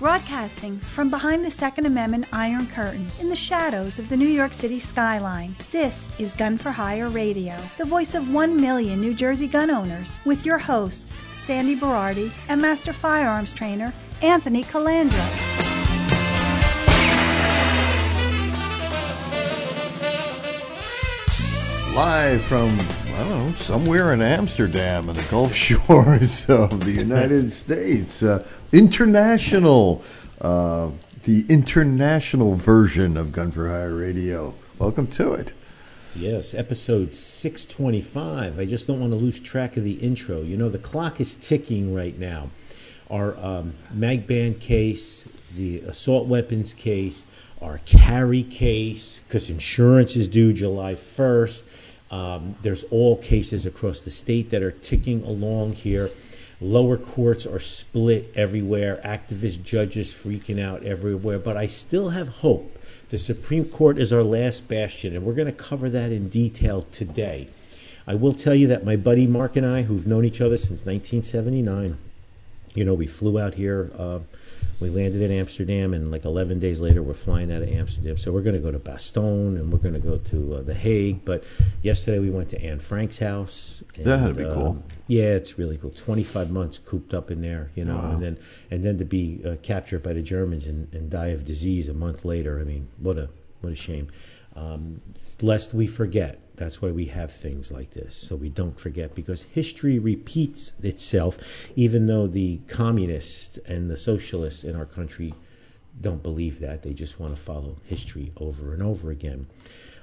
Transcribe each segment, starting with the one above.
Broadcasting from behind the Second Amendment Iron Curtain in the shadows of the New York City skyline, this is Gun for Hire Radio, the voice of one million New Jersey gun owners, with your hosts, Sandy Berardi and Master Firearms Trainer Anthony Calandra. Live from, I don't know, somewhere in Amsterdam and the Gulf Shores of the United States. Uh, international, uh, the international version of Gun for Hire Radio. Welcome to it. Yes, episode 625. I just don't want to lose track of the intro. You know, the clock is ticking right now. Our um, mag band case, the assault weapons case, our carry case, because insurance is due July 1st. Um, there's all cases across the state that are ticking along here. Lower courts are split everywhere. Activist judges freaking out everywhere. But I still have hope. The Supreme Court is our last bastion, and we're going to cover that in detail today. I will tell you that my buddy Mark and I, who've known each other since 1979, you know, we flew out here. Uh, we landed in Amsterdam, and like 11 days later, we're flying out of Amsterdam. So we're going to go to Bastogne, and we're going to go to uh, The Hague. But yesterday we went to Anne Frank's house. And, That'd be cool. um, yeah, it's really cool. 25 months cooped up in there, you know, Wow. and then and then to be uh, captured by the Germans and, and die of disease a month later. I mean, what a what a shame. Um, lest we forget. That's why we have things like this, so we don't forget. Because history repeats itself, even though the communists and the socialists in our country don't believe that. They just want to follow history over and over again.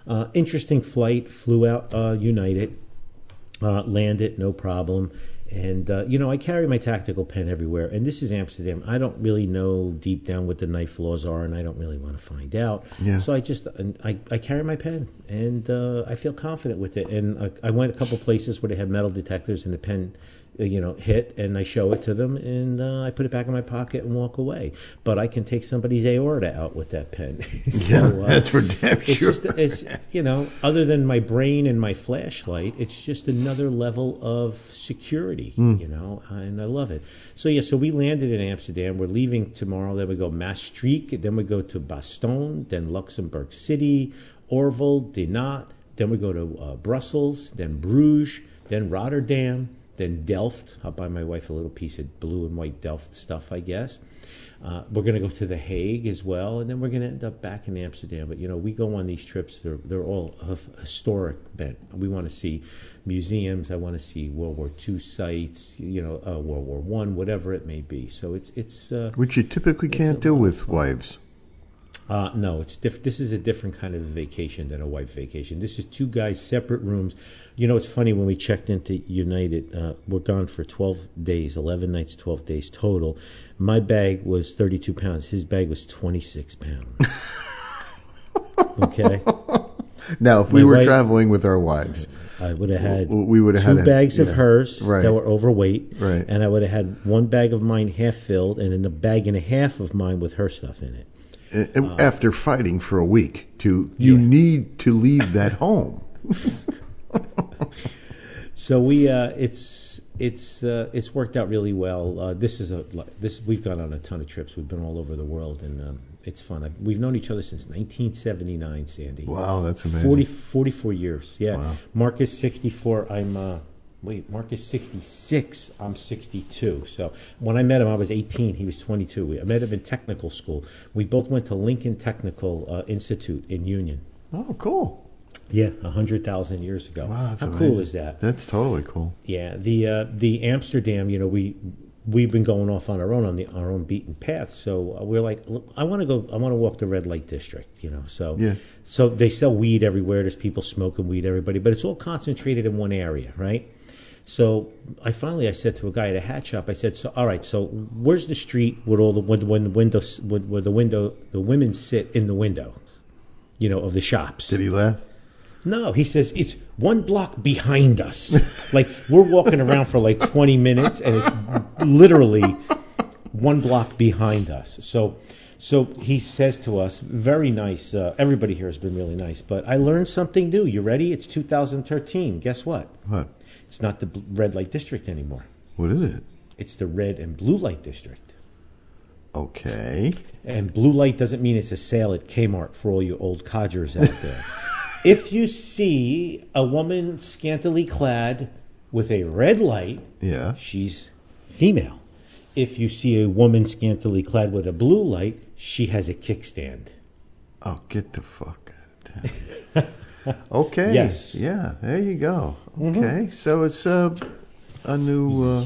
Uh, interesting flight. Flew out uh, United uh, land it, no problem. And uh, you know, I carry my tactical pen everywhere. And this is Amsterdam. I don't really know deep down what the knife laws are, and I don't really want to find out. Yeah. So I just I, I carry my pen, and uh, I feel confident with it. And I, I went a couple places where they had metal detectors, and the pen. You know, hit and I show it to them, and uh, I put it back in my pocket and walk away. But I can take somebody's aorta out with that pen. So, Yeah, uh, that's for damn it's sure. just it's you know other than my brain and my flashlight it's just another level of security you know and i love it. So yeah so we landed in amsterdam. We're leaving tomorrow. Then we go maastricht. Then we go to bastogne then luxembourg city orval dinant. Then we go to uh, brussels then bruges then rotterdam then delft i'll buy my wife a little piece of blue and white delft stuff i guess uh, we're going to go to The Hague as well, and then we're going to end up back in Amsterdam. But you know, we go on these trips; they're they're all of historic bent. We want to see museums. I want to see World War II sites. You know, uh, World War One, whatever it may be. So it's it's uh, Which you typically can't a do with wives. Uh, no, it's diff- this is a different kind of vacation than a wife vacation. This is two guys, separate rooms. You know, it's funny when we checked into United, uh, we're gone for 12 days, 11 nights, 12 days total. My bag was 32 pounds. His bag was 26 pounds. okay. Now, if we My were wife- traveling with our wives, I would have had we would have two had a- bags of yeah, hers right. that were overweight, Right. and I would have had one bag of mine half filled, and then a bag and a half of mine with her stuff in it. Uh, after fighting for a week, to you Yeah. need to leave that home. So we, uh, it's it's uh, it's worked out really well. Uh, this is a this we've gone on a ton of trips. We've been all over the world, and um, it's fun. I've, we've known each other since 1979, Sandy. Wow, that's amazing. 40, 44 years. Yeah, Wow. Mark is 64. I'm uh, wait, Mark is 66. I'm 62. So when I met him, I was 18. He was 22. We, I met him in technical school. We both went to Lincoln Technical uh, Institute in Union. Oh, cool. Yeah, a hundred thousand years ago. Wow, that's How amazing. cool is that? That's totally cool. Yeah, the uh, the Amsterdam, you know, we we've been going off on our own on the our own beaten path. So uh, we're like, look, I want to go, I want to walk the red light district, you know. So Yeah. so they sell weed everywhere. There's people smoking weed, everybody, but it's all concentrated in one area, right? So I finally I said to a guy at a hat shop, I said, so all right, so where's the street where all the when, when the windows where, where the window the women sit in the windows, you know, of the shops. Did he laugh? No, he says it's one block behind us. like we're walking around for like 20 minutes and it's literally one block behind us. So so he says to us, very nice. Uh, everybody here has been really nice, but I learned something new. You ready? It's 2013. Guess what? What? It's not the red light district anymore. What is it? It's the red and blue light district. Okay. And blue light doesn't mean it's a sale at Kmart for all you old codgers out there. if you see a woman scantily clad with a red light, Yeah. she's female. If you see a woman scantily clad with a blue light, she has a kickstand. Oh, get the fuck out of town. okay. Yes. Yeah. There you go. Okay. So it's uh, a new. Uh,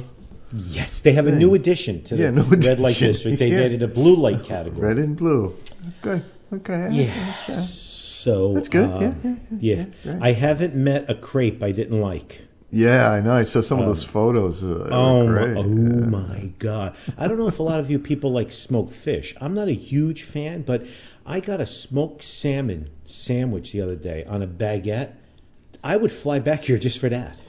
Yes, they have a new addition to the Yeah, red light district. They've Yeah. added a blue light category. red and blue. Okay. Okay. Yeah. So That's good. Yeah, yeah, yeah. yeah. I haven't met a crepe I didn't like. Yeah, I know. I saw some of those photos. Uh, Oh, my, great. oh Yeah. my god! I don't know if a lot of you people like smoked fish. I'm not a huge fan, but I got a smoked salmon sandwich the other day on a baguette. I would fly back here just for that.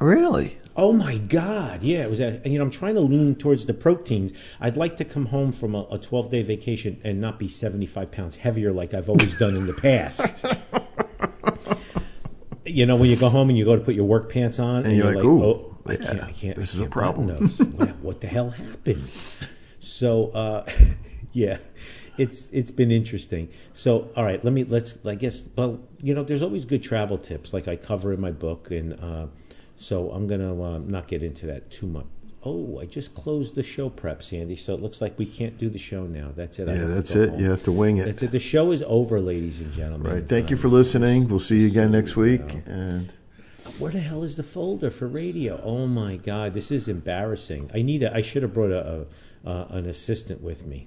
Really? Oh my God! Yeah, it was. A, you know, I'm trying to lean towards the proteins. I'd like to come home from a 12 day vacation and not be 75 pounds heavier like I've always done in the past. you know, when you go home and you go to put your work pants on, and, you're like, "Ooh, "Oh, I yeah, can't, I can't." this I is a can't problem." button those. what, what the hell happened? So, uh, yeah, it's it's been interesting. So, all right, let me let's. I guess, well, you know, there's always good travel tips, like I cover in my book, and uh, so I'm gonna uh, not get into that too much. Oh, I just closed the show prep, Sandy. So it looks like we can't do the show now. That's it. I Yeah, that's it. home. You have to wing it. That's it. The show is over, ladies and gentlemen. Right. Thank you Uh, for listening. We'll see you again next week. And where the hell is the folder for radio? Oh my god, this is embarrassing. I need a. I should have brought a, a uh, an assistant with me.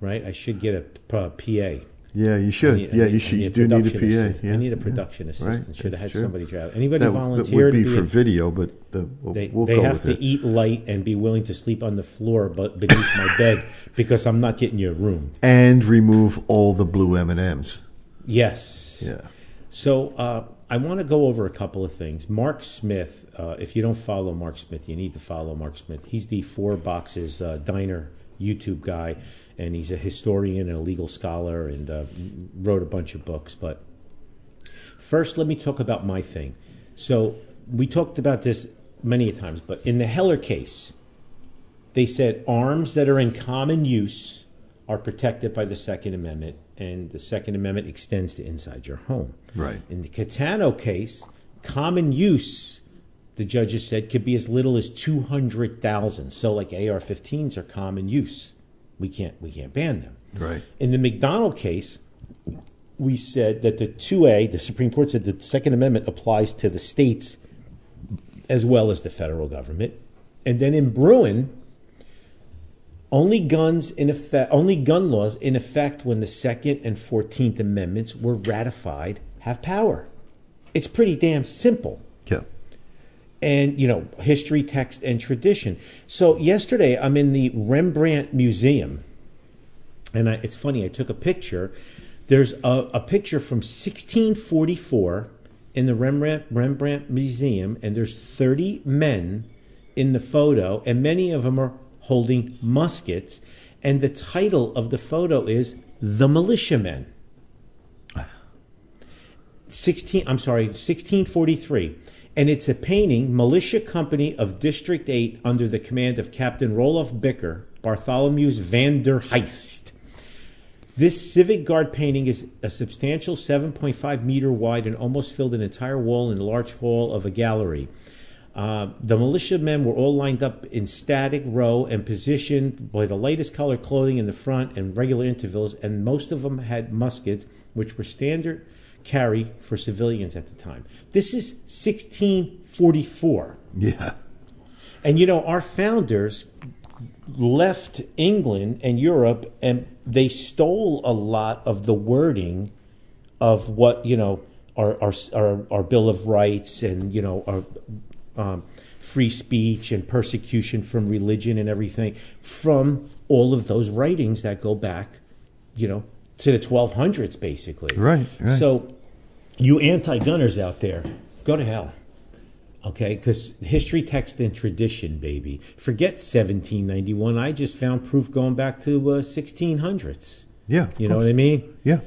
Right, I should get a PA. yeah, you should. need- yeah, need- you should. You do need a PA. Yeah, I need a yeah. production Right, assistant. Should have had true. somebody drive. Anybody That, that volunteer would be to be for a- video, but the, we'll, They, we'll they have to it. eat light and be willing to sleep on the floor, but beneath my bed because I'm not getting you a room. and remove all the blue M and M's. Yes. Yeah. So uh, I want to go over a couple of things. Mark Smith, uh, if you don't follow Mark Smith, you need to follow Mark Smith. He's the Four Boxes uh, Diner YouTube guy, and he's a historian and a legal scholar and uh, wrote a bunch of books. But first, let me talk about my thing. So we talked about this many a times, but in the Heller case, they said arms that are in common use are protected by the Second Amendment, and the Second Amendment extends to inside your home. Right. In the Caetano case, common use, the judges said, could be as little as two hundred thousand. So, like AR-15s are common use. We can't we can't ban them. Right. In the McDonald case, we said that the 2A, the Supreme Court said the Second Amendment applies to the states as well as the federal government. And then in Bruen, only guns in effect, only gun laws in effect when the Second and Fourteenth Amendments were ratified have power. It's pretty damn simple Yeah. And you know history text and tradition. So yesterday i'm in the rembrandt museum and I, it's funny i took a picture. There's a, a picture from 1644 in the rembrandt rembrandt museum and there's 30 men in the photo and many of them are holding muskets and the title of the photo is the militiamen. 16 I'm sorry 1643 and it's a painting militia company of district 8 under the command of Captain Roelof Bicker Bartholomeus van der Helst. This civic guard painting is a substantial 7.5 meter wide and almost filled an entire wall in a large hall of a gallery. Uh, the militiamen were all lined up in static row and positioned by the lightest colored clothing in the front and regular intervals, and most of them had muskets, which were standard carry for civilians at the time. This is 1644. Yeah. And you know, our founders left England and Europe and they stole a lot of the wording of what, you know, our, our, our, our Bill of Rights and, you know, our um, free speech and persecution from religion and everything from all of those writings that go back, you know, to the 1200s, basically. Right, right. So, you anti gunners out there, go to hell. Okay, because history, text, and tradition, baby. Forget 1791. I just found proof going back to uh, 1600s. Yeah. You know course. what I mean? Yeah.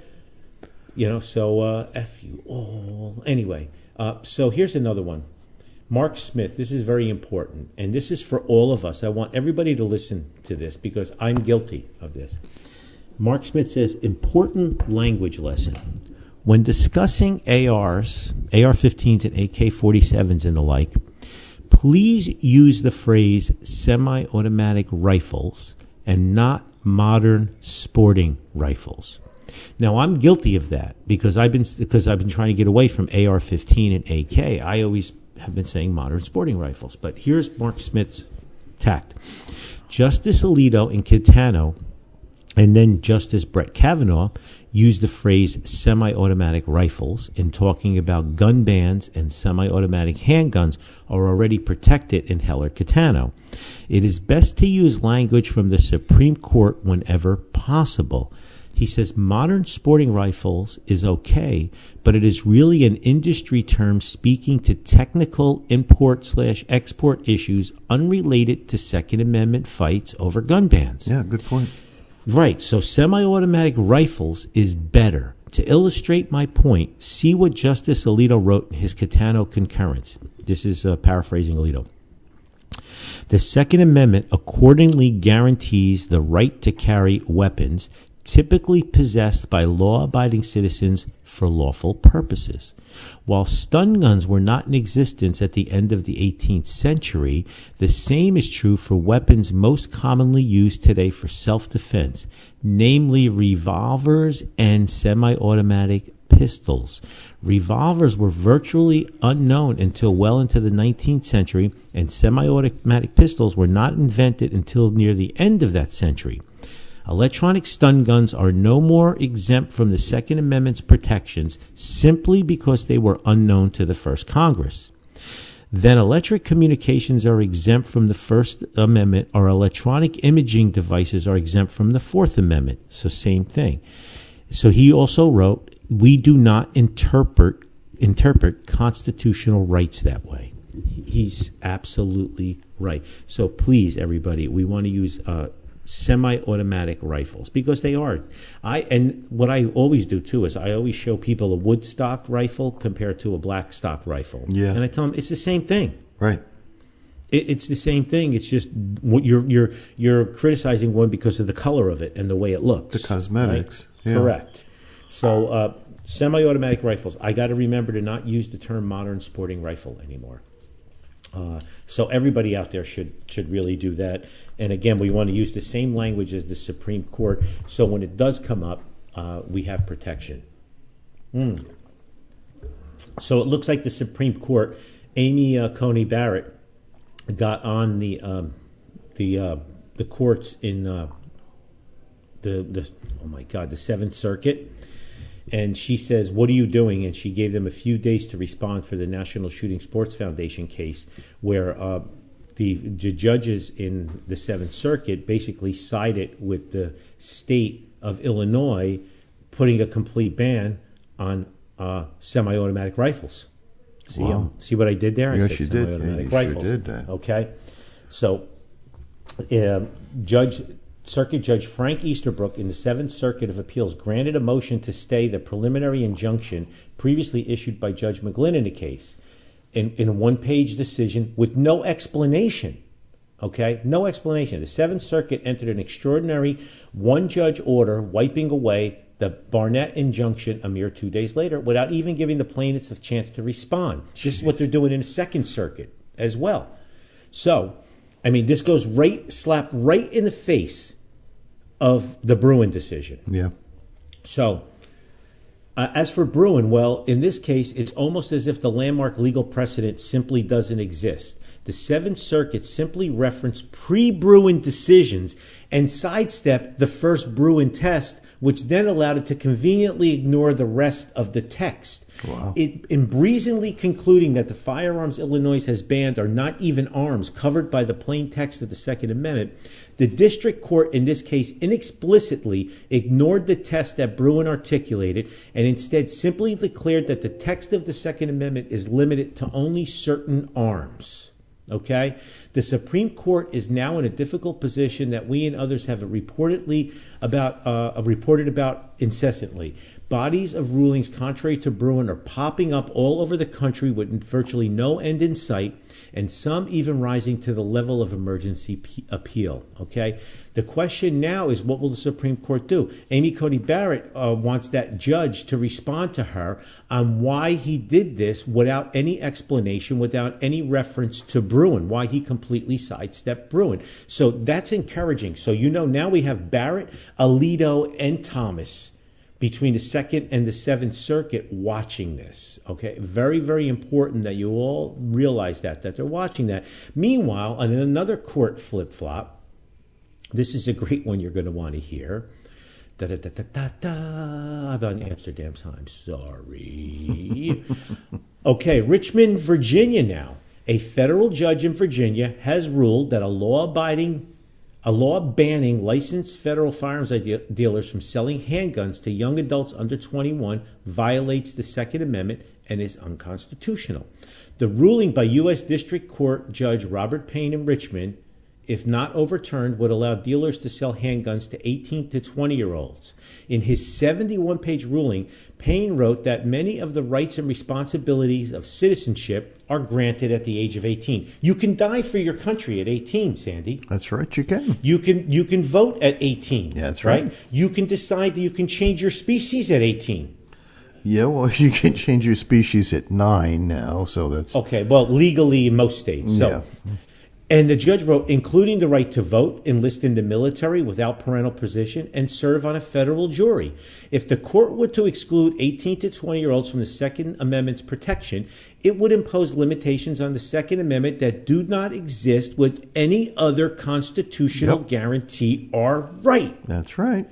You know, so uh, F you all. Anyway, uh, so here's another one. Mark Smith, this is very important, and this is for all of us. I want everybody to listen to this because I'm guilty of this. Mark Smith says, important language lesson. When discussing ARs, AR 15s, and AK 47s and the like, please use the phrase semi automatic rifles and not modern sporting rifles. Now I'm guilty of that because I've been because I've been trying to get away from AR-15 and AK. I always have been saying modern sporting rifles. But here's Mark Smith's tact. Justice Alito and Caetano and then Justice Brett Kavanaugh used the phrase semi automatic rifles in talking about gun bans and semi automatic handguns are already protected in Heller Caetano. It is best to use language from the Supreme Court whenever possible. He says modern sporting rifles is okay, but it is really an industry term speaking to technical import slash export issues unrelated to Second Amendment fights over gun bans. Yeah, good point. Right. So semi-automatic rifles is better. To illustrate my point, see what Justice Alito wrote in his Caetano concurrence. This is uh, paraphrasing Alito. The Second Amendment accordingly guarantees the right to carry weapons typically possessed by law abiding citizens for lawful purposes. While stun guns were not in existence at the end of the 18th century, the same is true for weapons most commonly used today for self defense, namely revolvers and semi automatic pistols. Revolvers were virtually unknown until well into the 19th century, and semi automatic pistols were not invented until near the end of that century. Electronic stun guns are no more exempt from the Second Amendment's protections simply because they were unknown to the First Congress. Then electric communications are exempt from the First Amendment, or electronic imaging devices are exempt from the Fourth Amendment. So, same thing. So, he also wrote, We do not interpret, interpret constitutional rights that way. He's absolutely right. So, please, everybody, we want to use. Uh, semi-automatic rifles because they are. I and what I always do too is I always show people a wood stock rifle compared to a black stock rifle. Yeah, and I tell them it's the same thing. Right. It, it's the same thing. It's just you're you're you're criticizing one because of the color of it and the way it looks. The cosmetics. Right? Yeah. Correct. So uh, semi-automatic rifles. I got to remember to not use the term modern sporting rifle anymore. Uh, so everybody out there should should really do that. And again, we want to use the same language as the Supreme Court, so when it does come up, uh, we have protection. Mm. So it looks like the Supreme Court, Amy uh, Coney Barrett, got on the um, the uh, the courts in uh, the the oh my God the Seventh Circuit and she says, What are you doing? And she gave them a few days to respond for the National Shooting Sports Foundation case, where uh, the, the judges in the Seventh Circuit basically sided with the state of Illinois putting a complete ban on uh, semi automatic rifles. See, wow. um, see what I did there? Yes, I you did. Yeah, you rifles. Sure did that. Okay. So, uh, Judge Circuit Judge Frank Easterbrook in the Seventh Circuit of Appeals granted a motion to stay the preliminary injunction previously issued by Judge McGlynn in the case in, in a one page decision with no explanation. Okay? No explanation. The Seventh Circuit entered an extraordinary one judge order wiping away the Barnett injunction a mere two days later without even giving the plaintiffs a chance to respond. This is what they're doing in the Second Circuit as well. So, I mean, this goes right, slap right in the face of the Bruen decision. Yeah. So, uh, as for Bruen, well, in this case, it's almost as if the landmark legal precedent simply doesn't exist. The Seventh Circuit simply referenced pre Bruen decisions and sidestepped the first Bruen test, which then allowed it to conveniently ignore the rest of the text. Wow. It, in brazenly concluding that the firearms Illinois has banned are not even arms covered by the plain text of the Second Amendment, the district court in this case inexplicitly ignored the test that Bruen articulated and instead simply declared that the text of the Second Amendment is limited to only certain arms. Okay? The Supreme Court is now in a difficult position that we and others have reportedly about uh, reported about incessantly. Bodies of rulings contrary to Bruen are popping up all over the country with virtually no end in sight, and some even rising to the level of emergency p- appeal. Okay, the question now is what will the Supreme Court do? Amy Coney Barrett uh, wants that judge to respond to her on why he did this without any explanation, without any reference to Bruen, why he completely sidestepped Bruen. So that's encouraging. So you know now we have Barrett, Alito, and Thomas between the Second and the Seventh Circuit watching this. Okay, very, very important that you all realize that, that they're watching that. Meanwhile, on another court flip flop, this is a great one you're going to want to hear. Da da da da da da. I'm Amsterdam time. Sorry. okay, Richmond, Virginia now. A federal judge in Virginia has ruled that a law abiding a law banning licensed federal firearms dealers from selling handguns to young adults under 21 violates the Second Amendment and is unconstitutional. The ruling by U.S. District Court Judge Robert Payne in Richmond if not overturned, would allow dealers to sell handguns to 18 to 20 year olds. In his 71 page ruling, Payne wrote that many of the rights and responsibilities of citizenship are granted at the age of 18. You can die for your country at 18, Sandy. That's right, you can. You can you can vote at 18. Yeah, that's right. right. You can decide that you can change your species at 18. Yeah, well, you can change your species at nine now, so that's okay. Well, legally in most states. So, yeah. And the judge wrote, including the right to vote, enlist in the military without parental position, and serve on a federal jury. If the court were to exclude 18 to 20 year olds from the Second Amendment's protection, it would impose limitations on the Second Amendment that do not exist with any other constitutional yep. guarantee or right. That's right.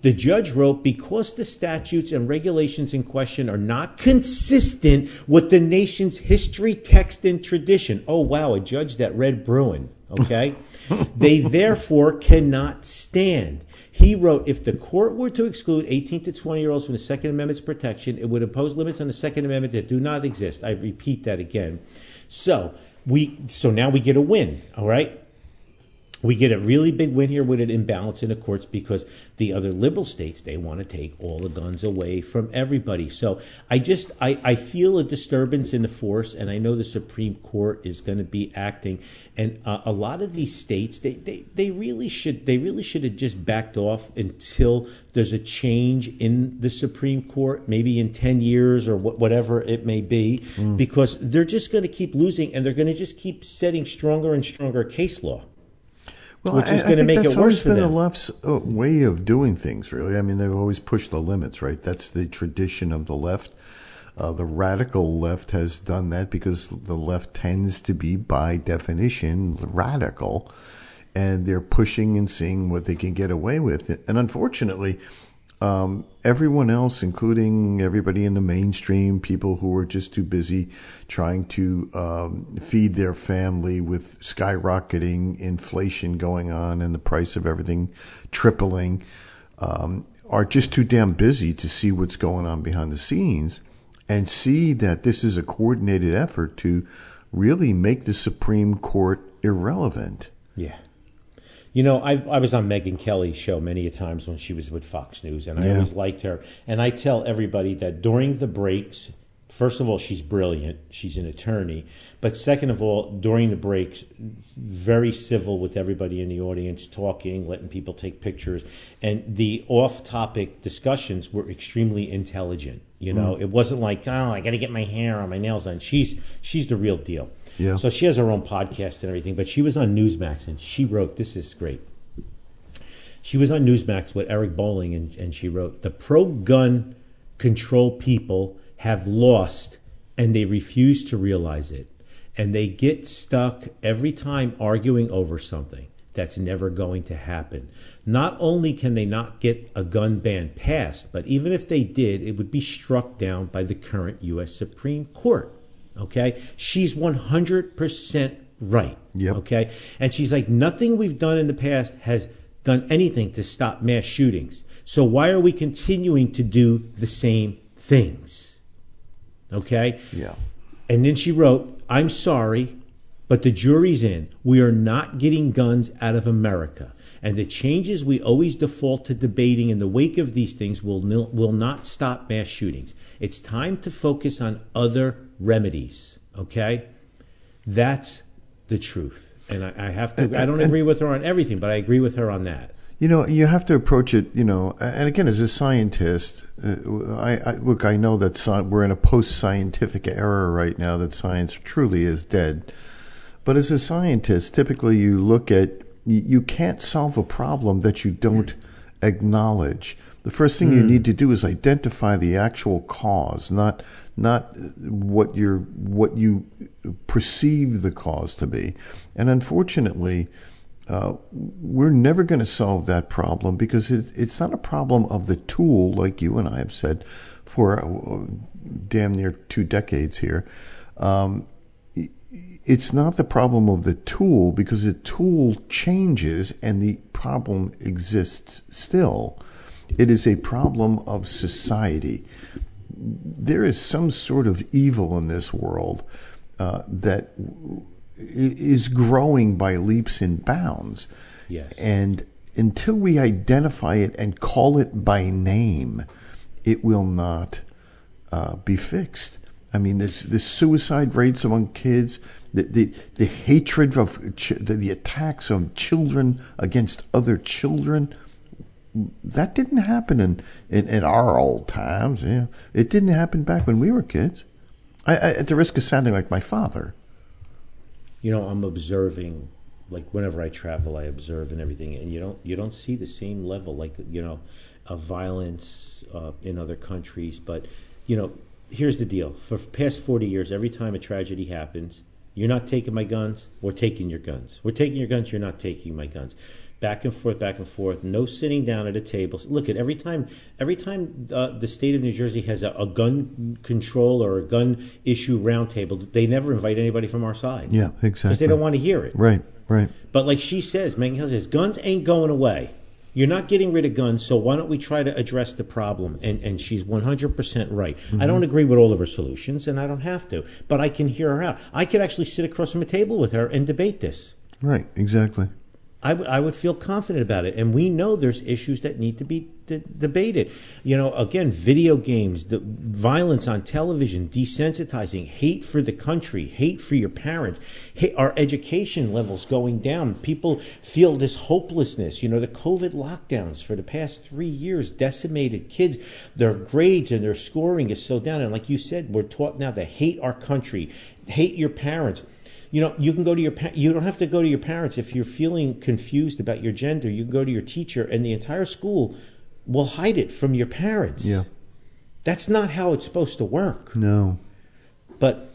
The judge wrote because the statutes and regulations in question are not consistent with the nation's history, text, and tradition. Oh, wow, a judge that read Bruen, okay? they therefore cannot stand. He wrote if the court were to exclude 18 to 20 year olds from the Second Amendment's protection, it would impose limits on the Second Amendment that do not exist. I repeat that again. So, we so now we get a win, all right? We get a really big win here with an imbalance in the courts because the other liberal states they want to take all the guns away from everybody. So i just i, I feel a disturbance in the force and i know the supreme court is going to be acting. And uh, a lot of these states they, they, they really should they really should have just backed off until there's a change in the supreme court maybe in 10 years or wh- whatever it may be mm. because they're just going to keep losing and they're going to just keep setting stronger and stronger case law well, which is going to make it worse for them. That's been the left's uh, way of doing things, really. I mean, they've always pushed the limits, right? That's the tradition of the left. Uh, the radical left has done that because the left tends to be, by definition, radical, and they're pushing and seeing what they can get away with. And unfortunately, um, everyone else, including everybody in the mainstream, people who are just too busy trying to um, feed their family with skyrocketing inflation going on and the price of everything tripling, um, are just too damn busy to see what's going on behind the scenes and see that this is a coordinated effort to really make the Supreme Court irrelevant. Yeah. You know, I, I was on Megyn Kelly's show many a times when she was with Fox News, and I yeah. always liked her. And I tell everybody that during the breaks, first of all, she's brilliant. She's an attorney. But second of all, during the breaks, very civil with everybody in the audience, talking, letting people take pictures. And the off topic discussions were extremely intelligent. You know, mm. it wasn't like, oh, I got to get my hair on, my nails on. She's, she's the real deal. Yeah. So she has her own podcast and everything, but she was on Newsmax and she wrote, this is great. She was on Newsmax with Eric Bolling and, and she wrote, the pro gun control people have lost and they refuse to realize it. And they get stuck every time arguing over something that's never going to happen. Not only can they not get a gun ban passed, but even if they did, it would be struck down by the current U.S. Supreme Court. Okay. She's 100% right. Yep. Okay. And she's like, nothing we've done in the past has done anything to stop mass shootings. So why are we continuing to do the same things? Okay. Yeah. And then she wrote, I'm sorry, but the jury's in. We are not getting guns out of America. And the changes we always default to debating in the wake of these things will, will not stop mass shootings. It's time to focus on other remedies. Okay? That's the truth. And I, I have to, I don't agree with her on everything, but I agree with her on that. You know, you have to approach it. You know, and again, as a scientist, uh, I, I look. I know that sci- we're in a post-scientific era right now. That science truly is dead. But as a scientist, typically you look at you, you can't solve a problem that you don't acknowledge. The first thing you need to do is identify the actual cause, not not what you're what you perceive the cause to be. And unfortunately, uh, we're never going to solve that problem because it, it's not a problem of the tool, like you and I have said for uh, damn near two decades here. Um, it's not the problem of the tool because the tool changes and the problem exists still. It is a problem of society. There is some sort of evil in this world uh, that is growing by leaps and bounds. Yes. And until we identify it and call it by name, it will not uh, be fixed. I mean, this the suicide rates among kids, the the, the hatred of ch- the, the attacks on children against other children. That didn't happen in, in, in our old times. Yeah, it didn't happen back when we were kids. I, I, at the risk of sounding like my father, you know i'm observing like whenever i travel i observe and everything and you don't you don't see the same level like you know of violence uh, in other countries but you know here's the deal for past 40 years every time a tragedy happens you're not taking my guns we're taking your guns we're taking your guns you're not taking my guns back and forth back and forth no sitting down at a table look at every time every time uh, the state of new jersey has a, a gun control or a gun issue roundtable they never invite anybody from our side yeah, exactly. because they don't want to hear it Right, right. but like she says, Megyn Kelly says, guns ain't going away. You're not getting rid of guns, so why don't we try to address the problem? And and she's 100% right. I don't agree with all of her solutions, and I don't have to, but I can hear her out. I could actually sit across from a table with her and debate this. Right, exactly. I would- I would feel confident about it. And we know there's issues that need to be de- debated. You know, again, video games, the violence on television, desensitizing, hate for the country, hate for your parents, hate, our education levels going down. People feel this hopelessness. You know, the COVID lockdowns for the past three years decimated kids. Their grades and their scoring is so down. And like you said, we're taught now to hate our country, hate your parents you know you can go to your pa- you don't have to go to your parents. If you're feeling confused about your gender you can go to your teacher and the entire school will hide it from your parents. Yeah. that's not how it's supposed to work. No. but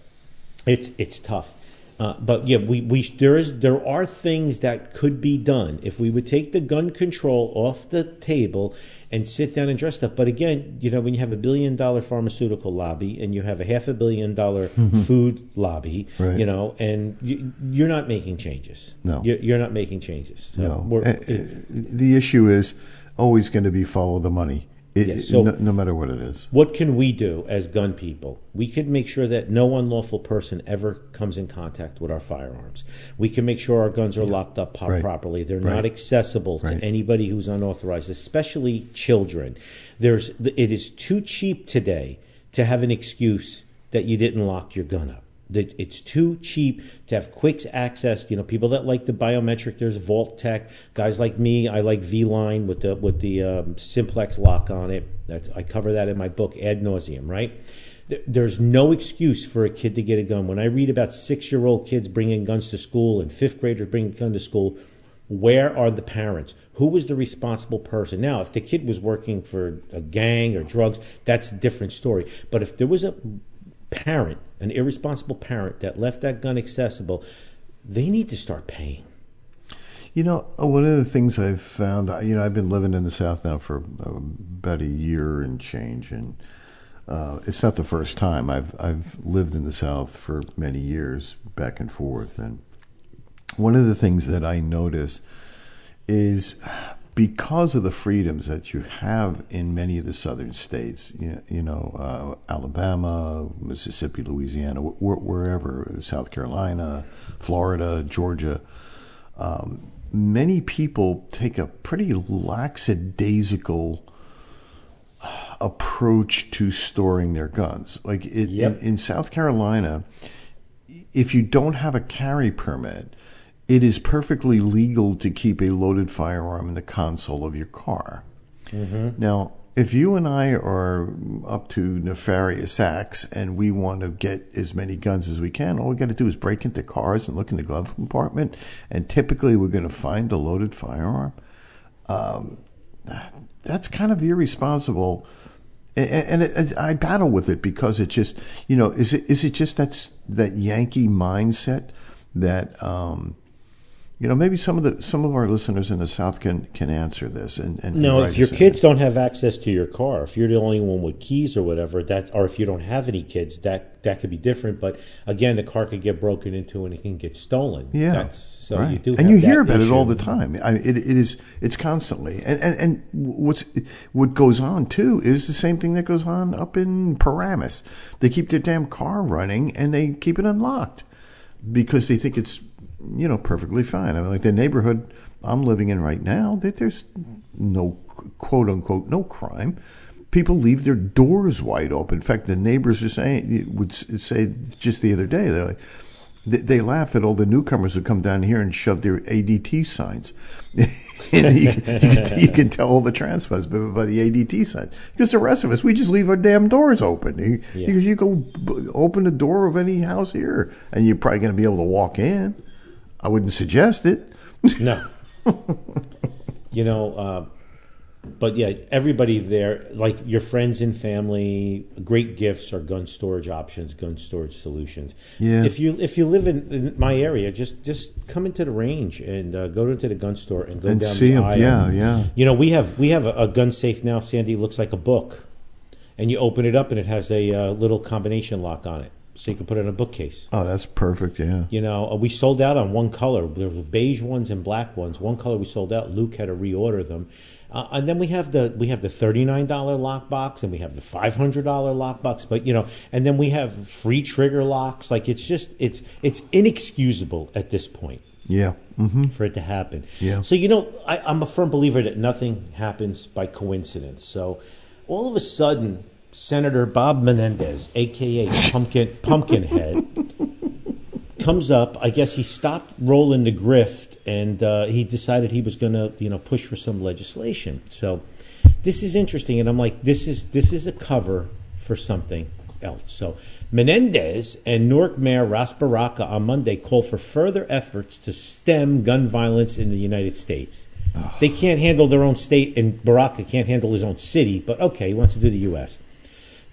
it's it's tough. Uh, but yeah, we, we there is there are things that could be done. If we would take the gun control off the table and sit down and dress up. But again, you know, when you have a billion dollar pharmaceutical lobby and you have a half a billion dollar food lobby, Right. you know, and you, you're not making changes. No. you're, you're not making changes. So No. Uh, uh, the issue is always going to be follow the money, it, Yeah, so- no, no matter what it is. What can we do as gun people? We can make sure that no unlawful person ever comes in contact with our firearms. We can make sure our guns are locked up po- Right. properly. They're Right. not accessible to Right. anybody who's unauthorized, especially children. There's it is too cheap today to have an excuse that you didn't lock your gun up. It's too cheap to have quick access. You know, people that like the biometric. There's Vaultek. Guys like me, I like V Line with the with the um, simplex lock on it. That's I cover that in my book ad nauseum. Right. There's no excuse for a kid to get a gun. When I read about six year old kids bringing guns to school and fifth graders bringing guns to school, where are the parents? Who was the responsible person? Now, if the kid was working for a gang or drugs, that's a different story. But if there was a parent, an irresponsible parent that left that gun accessible, they need to start paying. You know, uh, one of the things I've found, uh, you know, I've been living in the South now for uh, about a year and change, and uh, it's not the first time. I've I've lived in the South for many years, back and forth, and one of the things that I notice is because of the freedoms that you have in many of the southern states, you, you know, uh, Alabama, Mississippi, Louisiana, wh- wherever, South Carolina, Florida, Georgia, um, many people take a pretty lackadaisical approach to storing their guns. Like it, Yep. in, in South Carolina, if you don't have a carry permit, it is perfectly legal to keep a loaded firearm in the console of your car. Now, if you and I are up to nefarious acts and we want to get as many guns as we can, all we got to do is break into cars and look in the glove compartment, and typically we're going to find a loaded firearm. Um, that's kind of irresponsible. And, and it, I battle with it because it just, you know, is it is it just that that Yankee mindset that um, you know, maybe some of the some of our listeners in the South can can answer this. And, and No, if your kids don't have access to your car, if you're the only one with keys or whatever, that or if you don't have any kids, that that could be different. But again, the car could get broken into and it can get stolen. yeah, That's, so right. you do, and you hear about it all the time. I, it it is it's constantly, and, and and what's what goes on too is the same thing that goes on up in Paramus. They keep their damn car running and they keep it unlocked because they think it's you know perfectly fine. I mean, like the neighborhood I'm living in right now, that there's no quote unquote no crime. People leave their doors wide open. In fact, the neighbors are saying would say just the other day they're like, they, they laugh at all the newcomers who come down here and shove their ADT signs. and you, you, can, you can tell all the transplants by, by the ADT signs. Because the rest of us, we just leave our damn doors open. You, Yeah. you, go open the door of any house here, and you're probably going to be able to walk in. I wouldn't suggest it. No. you know, uh, but yeah, everybody there, like your friends and family, great gifts are gun storage options, gun storage solutions. Yeah. If you if you live in, in my area, just just come into the range and uh, go into the gun store and go And down see the 'em. aisle. Yeah, yeah. You know, we have we have a, a gun safe now. Sandy looks like a book, and you open it up and it has a uh, little combination lock on it, so you can put it in a bookcase. Oh, that's perfect. Yeah. You know, uh, we sold out on one color. There were beige ones and black ones. One color we sold out. Luke had to reorder them, uh, and then we have the we have the thirty nine dollar lock box, and we have the five hundred dollar lock box. But you know, and then we have free trigger locks. Like it's just it's it's inexcusable at this point Yeah. hmm for it to happen. Yeah. So you know, I, I'm a firm believer that nothing happens by coincidence. So all of a sudden, Senator Bob Menendez, aka Pumpkin Pumpkinhead, comes up. I guess he stopped rolling the grift, and uh, he decided he was going to, you know, push for some legislation. So this is interesting, and I'm like, this is this is a cover for something else. So Menendez and Newark Mayor Ras Baraka on Monday called for further efforts to stem gun violence in the United States. They can't handle their own state, and Baraka can't handle his own city. But okay, he wants to do the U.S.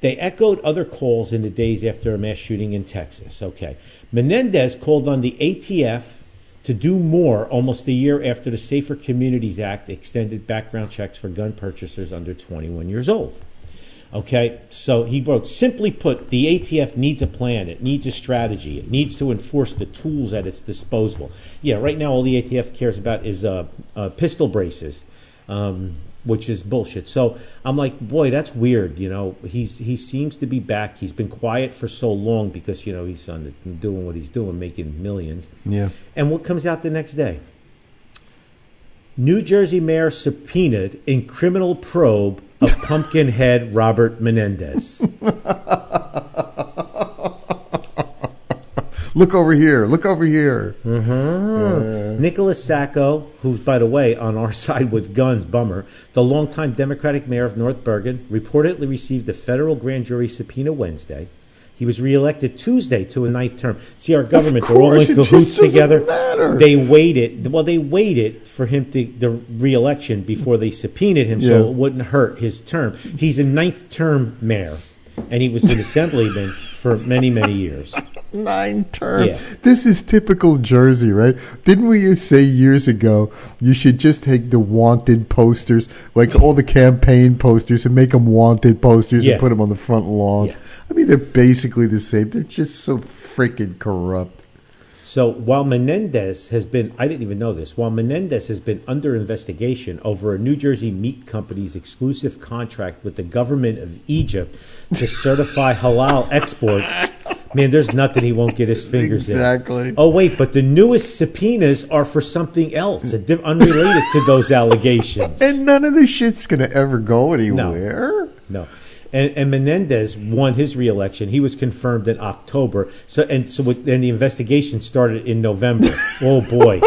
They echoed other calls in the days after a mass shooting in Texas. Okay. Menendez called on the ATF to do more almost a year after the Safer Communities Act extended background checks for gun purchasers under 21 years old. Okay, so he wrote, simply put, the ATF needs a plan. It needs a strategy. It needs to enforce the tools at its disposal. Yeah, right now all the ATF cares about is uh, uh, pistol braces, um, which is bullshit. So I'm like, boy, that's weird. You know, he's he seems to be back. He's been quiet for so long because you know he's on the, doing what he's doing, making millions. Yeah. And what comes out the next day? New Jersey mayor subpoenaed in criminal probe of Pumpkinhead Robert Menendez. Look over here. Look over here. Mm-hmm. Nicholas Sacco, who's, by the way, on our side with guns, bummer, the longtime Democratic mayor of North Bergen, reportedly received a federal grand jury subpoena Wednesday. He was reelected Tuesday to a ninth term. See, our government, they're all in it cahoots together. matter. They waited. Well, they waited for him to the reelection before they subpoenaed him, so it wouldn't hurt his term. He's a ninth term mayor, and he was an assemblyman for many, many years. Nine term. Yeah. This is typical Jersey, right? Didn't we say years ago you should just take the wanted posters, like all the campaign posters, and make them wanted posters Yeah. and put them on the front lawns? Yeah. I mean, they're basically the same. They're just so freaking corrupt. So while Menendez has been, I didn't even know this, while Menendez has been under investigation over a New Jersey meat company's exclusive contract with the government of Egypt to certify halal exports, man, there's nothing he won't get his fingers Exactly. in. Exactly. Oh, wait, but the newest subpoenas are for something else, diff- unrelated to those allegations. And none of this shit's going to ever go anywhere. No. And, and Menendez won his reelection. He was confirmed in October. So and so, with, and the investigation started in November. oh boy,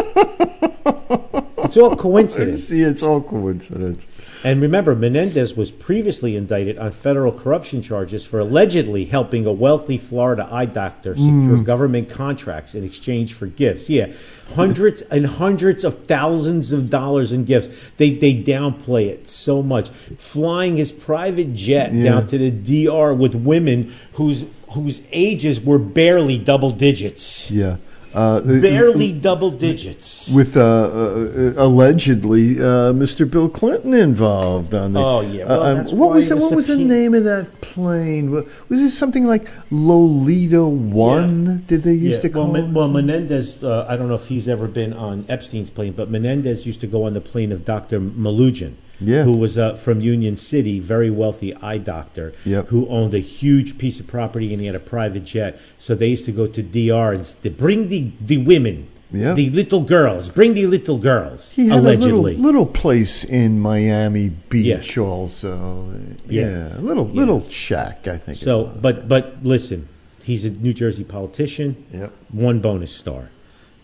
it's all coincidence. See, it's all coincidence. And remember, Menendez was previously indicted on federal corruption charges for allegedly helping a wealthy Florida eye doctor secure mm. government contracts in exchange for gifts. Yeah, hundreds and hundreds of thousands of dollars in gifts. They they downplay it so much. Flying his private jet Yeah. down to the DR with women whose whose ages were barely double digits. Yeah. Uh, Barely double digits. with uh, uh, allegedly uh, Mr. Bill Clinton involved on the. Oh, yeah. Well, uh, um, that's what was the, what was the name of that plane? Was it something like Lolita One? Did they used to call Men- it? well, Menendez, uh, I don't know if he's ever been on Epstein's plane, but Menendez used to go on the plane of Dr. Malugin, Yeah. who was uh, from Union City, very wealthy eye doctor, Yep. who owned a huge piece of property and he had a private jet. So they used to go to DR and to bring the, the women, Yeah. the little girls, bring the little girls, He had allegedly. a little, little place in Miami Beach, also. Yeah. Yeah, a little little shack, I think. so, but but listen, he's a New Jersey politician. Yep. One bonus star.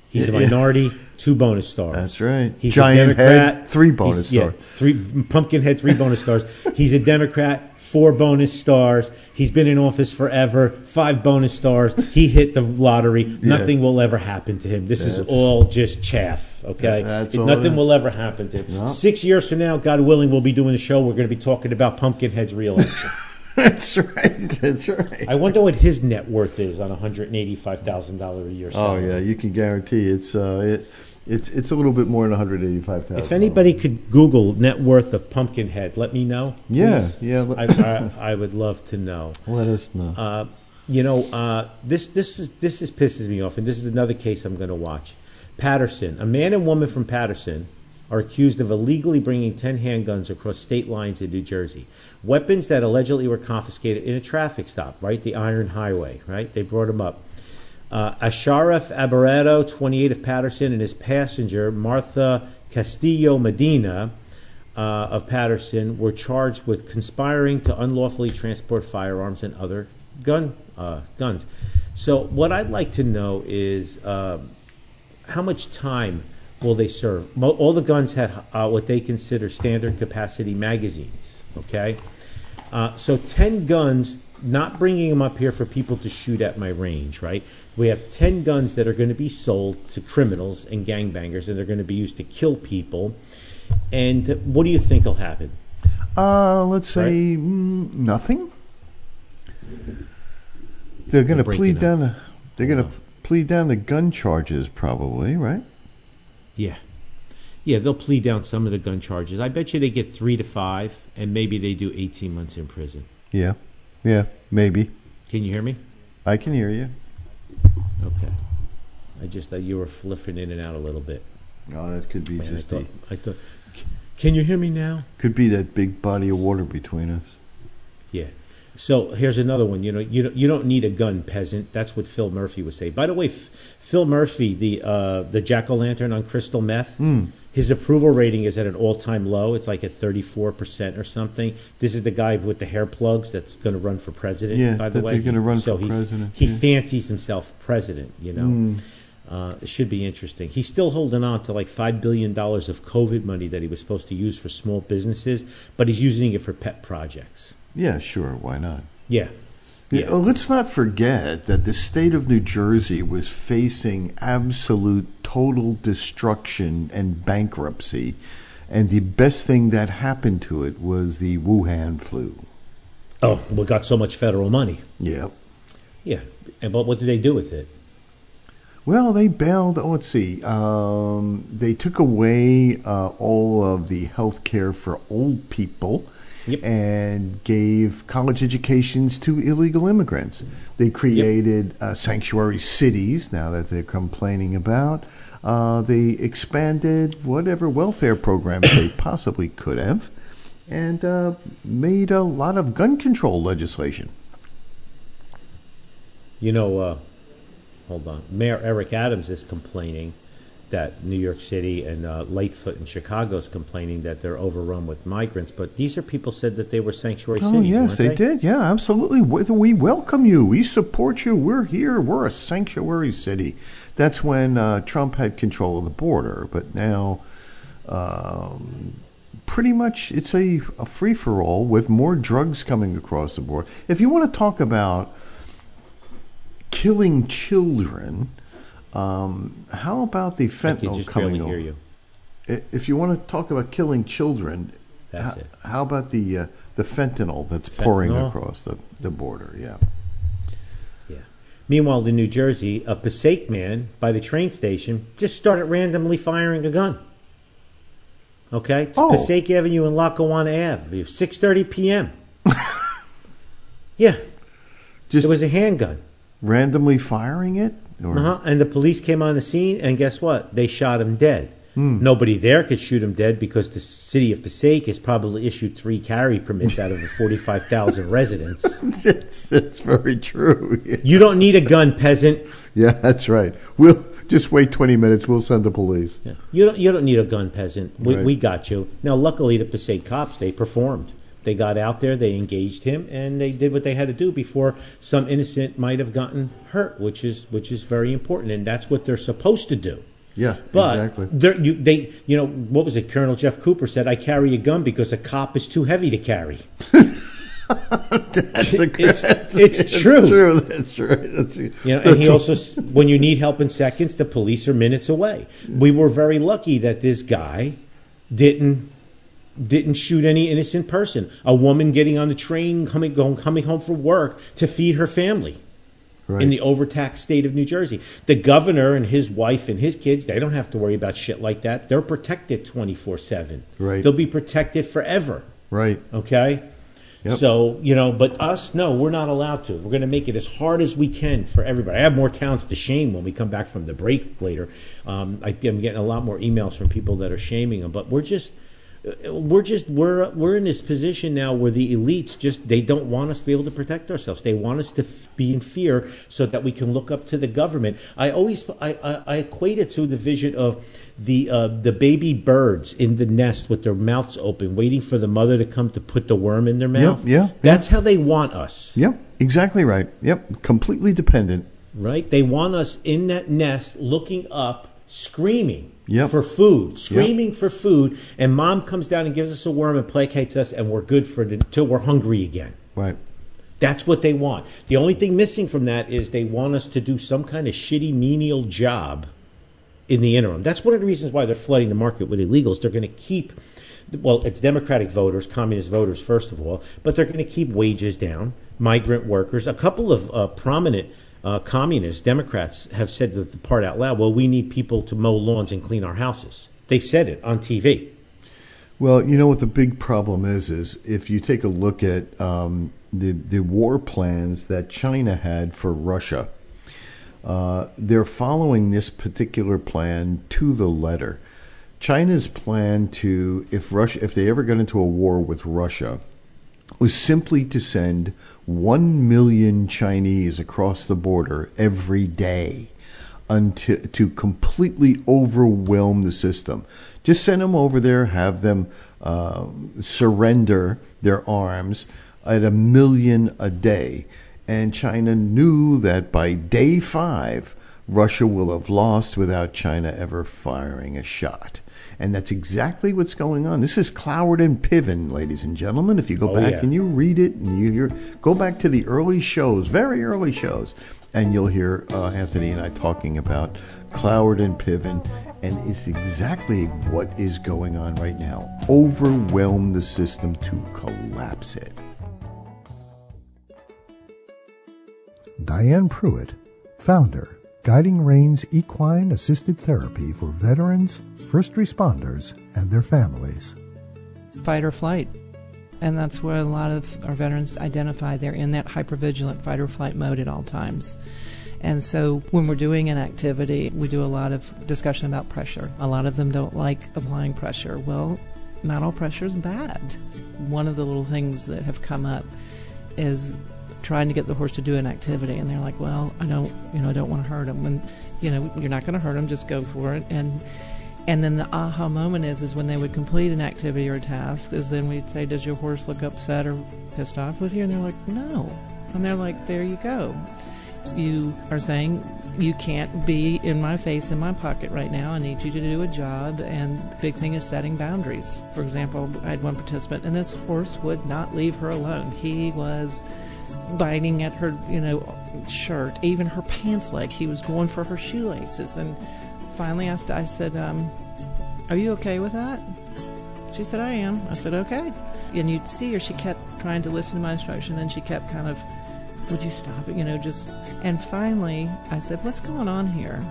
He's a Yeah, yeah. minority, two bonus stars. That's right. He's Giant a Democrat, head, three bonus stars. yeah, three pumpkin head, three bonus stars. He's a Democrat, four bonus stars. He's been in office forever, five bonus stars. He hit the lottery. Nothing will ever happen to him. This is all just chaff. Okay, That's It- nothing will ever happen to him. Six years from now, God willing, we'll be doing a show. We're going to be talking about Pumpkinhead's reelection. That's right. That's right. I wonder what his net worth is on a hundred eighty-five thousand dollar a year. Oh yeah, you can guarantee it's uh, it, it's it's a little bit more than one hundred eighty five thousand. If anybody could Google net worth of Pumpkinhead, let me know. Yeah, please. yeah, I, I, I would love to know. let us know. Uh, you know, uh, this this is this is pisses me off, and this is another case I'm going to watch. Paterson, a man and woman from Paterson, are accused of illegally bringing ten handguns across state lines in New Jersey. Weapons that allegedly were confiscated in a traffic stop, right? The Iron Highway, right? They brought them up. Uh, Asharaf Abarado, 28 of Paterson, and his passenger, Martha Castillo Medina uh, of Paterson, were charged with conspiring to unlawfully transport firearms and other gun uh, guns. So, what I'd like to know is um how much time will they serve? Mo- All the guns had uh, what they consider standard capacity magazines. Okay, uh, so ten guns. Not bringing them up here for people to shoot at my range, right? We have ten guns that are going to be sold to criminals and gangbangers, and they're going to be used to kill people. And what do you think will happen? Uh, let's say mm, nothing. They're going to plead down. The, they're going to plead down the gun charges, probably, right? Yeah. Yeah, they'll plead down some of the gun charges. I bet you they get three to five, and maybe they do 18 months in prison. Yeah, yeah, maybe. Can you hear me? I can hear you. Okay. I just thought you were flipping in and out a little bit. Oh, that could be Man, I just thought, the, I thought, can you hear me now? could be that big body of water between us. So here's another one. You know, you don't, you don't need a gun, peasant. That's what Phil Murphy would say. By the way, F- Phil Murphy, the uh, the jack o' lantern on crystal meth, Hmm. his approval rating is at an all time low. It's like at 34 percent or something. This is the guy with the hair plugs that's going to run for president. Yeah, by the way, they're gonna run so for he, president, He yeah. fancies himself president. You know. Hmm. Uh, it should be interesting. He's still holding on to like five billion dollars of COVID money that he was supposed to use for small businesses, but he's using it for pet projects. Yeah, sure. Why not? Yeah, Yeah. Yeah. oh, let's not forget that the state of New Jersey was facing absolute total destruction and bankruptcy, and the best thing that happened to it was the Wuhan flu. Oh, we got so much federal money. Yep. Yeah, and but what did they do with it? Well, they bailed. Oh, let's see. Um, they took away uh, all of the health care for old people Yep. and gave college educations to illegal immigrants. They created uh, sanctuary cities, now that they're complaining about. Uh, they expanded whatever welfare programs they possibly could have and uh, made a lot of gun control legislation. You know, uh, hold on. Mayor Eric Adams is complaining that New York City and uh, Lightfoot in Chicago is complaining that they're overrun with migrants. But these are people said that they were sanctuary Oh, cities. yes, weren't they, they did. Yeah, absolutely. We, we welcome you. We support you. We're here. We're a sanctuary city. That's when uh, Trump had control of the border. But now, um, pretty much it's a, a free for all with more drugs coming across the board. If you want to talk about killing children, um, how about the fentanyl just coming over? hear you. If you want to talk about killing children, That's how, it. how about the uh, the fentanyl that's pouring across the, the border? Yeah. Yeah. Meanwhile, in New Jersey, a Passaic man by the train station just started randomly firing a gun. Okay, it's Oh. Passaic Avenue and Lackawanna Ave, six thirty p.m. yeah, Just it was a handgun. randomly firing it? Or, Uh-huh. And the police came on the scene, and guess what? They shot him dead. Nobody there could shoot him dead because the city of Passaic has probably issued three carry permits out of the 45,000 residents. it's, it's very true. Yeah. You don't need a gun, peasant. yeah, that's right. We'll just wait 20 minutes. We'll send the police. Yeah. You don't you don't need a gun, peasant. We, Right. we got you. Now, luckily, the Passaic cops they performed. They got out there, they engaged him, and they did what they had to do before some innocent might have gotten hurt, which is which is very important, and that's what they're supposed to do. Yeah, But exactly. you, they, you know, what was it? Colonel Jeff Cooper said, "I carry a gun because a cop is too heavy to carry." That's a, it's- that's- it's true. true. That's right. That's, You know, and he also, when you need help in seconds, the police are minutes away. We were very lucky that this guy didn't didn't shoot any innocent person. A woman getting on the train, coming going, coming home from work to feed her family right. in the overtaxed state of New Jersey. The governor and his wife and his kids, they don't have to worry about shit like that. They're protected twenty four seven. Right. They'll be protected forever. right. Okay. Yep. So you know, but us, no, we're not allowed to. We're going to make it as hard as we can for everybody. I have more towns to shame when we come back from the break later. Um, I, I'm getting a lot more emails from people that are shaming them, but we're just. We're just we're we're in this position now where the elites just they don't want us to be able to protect ourselves. They want us to f- be in fear so that we can look up to the government. I always I, I, I equate it to the vision of the uh, the baby birds in the nest with their mouths open, waiting for the mother to come to put the worm in their mouth. yeah, yeah. That's how they want us, Yep, exactly right. Yep, completely dependent. right? They want us in that nest, looking up, screaming Yep. for food, screaming for food, and mom comes down and gives us a worm and placates us, and we're good for until we're hungry again. Right. That's what they want. The only thing missing from that is they want us to do some kind of shitty menial job in the interim. That's one of the reasons why they're flooding the market with illegals. They're going to keep, well, it's Democratic voters, communist voters, first of all, but they're going to keep wages down, migrant workers. A couple of uh, prominent uh, communist Democrats have said the, the part out loud well, we need people to mow lawns and clean our houses. They said it on TV. Well, you know what the big problem is is if you take a look at um, the the war plans that China had for Russia, uh, they're following this particular plan to the letter. China's plan to if Russia if they ever got into a war with Russia was simply to send 1 million Chinese across the border every day until, to completely overwhelm the system. Just send them over there, have them uh, surrender their arms at a million a day. And China knew that by day five, Russia will have lost without China ever firing a shot. And that's exactly what's going on. This is Cloward and Piven, ladies and gentlemen. If you go Oh, back yeah. and you read it and you hear, go back to the early shows, very early shows, and you'll hear uh, Anthony and I talking about Cloward and Piven. And it's exactly what is going on right now. Overwhelm the system to collapse it. Diane Pruitt, founder, Guiding Reins Equine Assisted Therapy for veterans, first responders, and their families. fight or flight. And that's where a lot of our veterans identify. They're in that hypervigilant fight or flight mode at all times. And so when we're doing an activity, we do a lot of discussion about pressure. A lot of them don't like applying pressure. Well, not all pressure is bad. One of the little things that have come up is trying to get the horse to do an activity, and they're like, "Well, I don't, you know, I don't want to hurt him." And you know, you're not going to hurt him; just go for it. And and then the aha moment is is when they would complete an activity or a task. Is then we'd say, "Does your horse look upset or pissed off with you?" And they're like, "No," and they're like, "There you go." You are saying you can't be in my face in my pocket right now. I need you to do a job. And the big thing is setting boundaries. For example, I had one participant, and this horse would not leave her alone. He was biting at her, you know, shirt, even her pants leg. He was going for her shoelaces. And finally, I, I said, um, Are you okay with that? She said, I am. I said, Okay. And you'd see her, she kept trying to listen to my instruction, and she kept kind of would you stop it? You know, just. And finally, I said, What's going on here?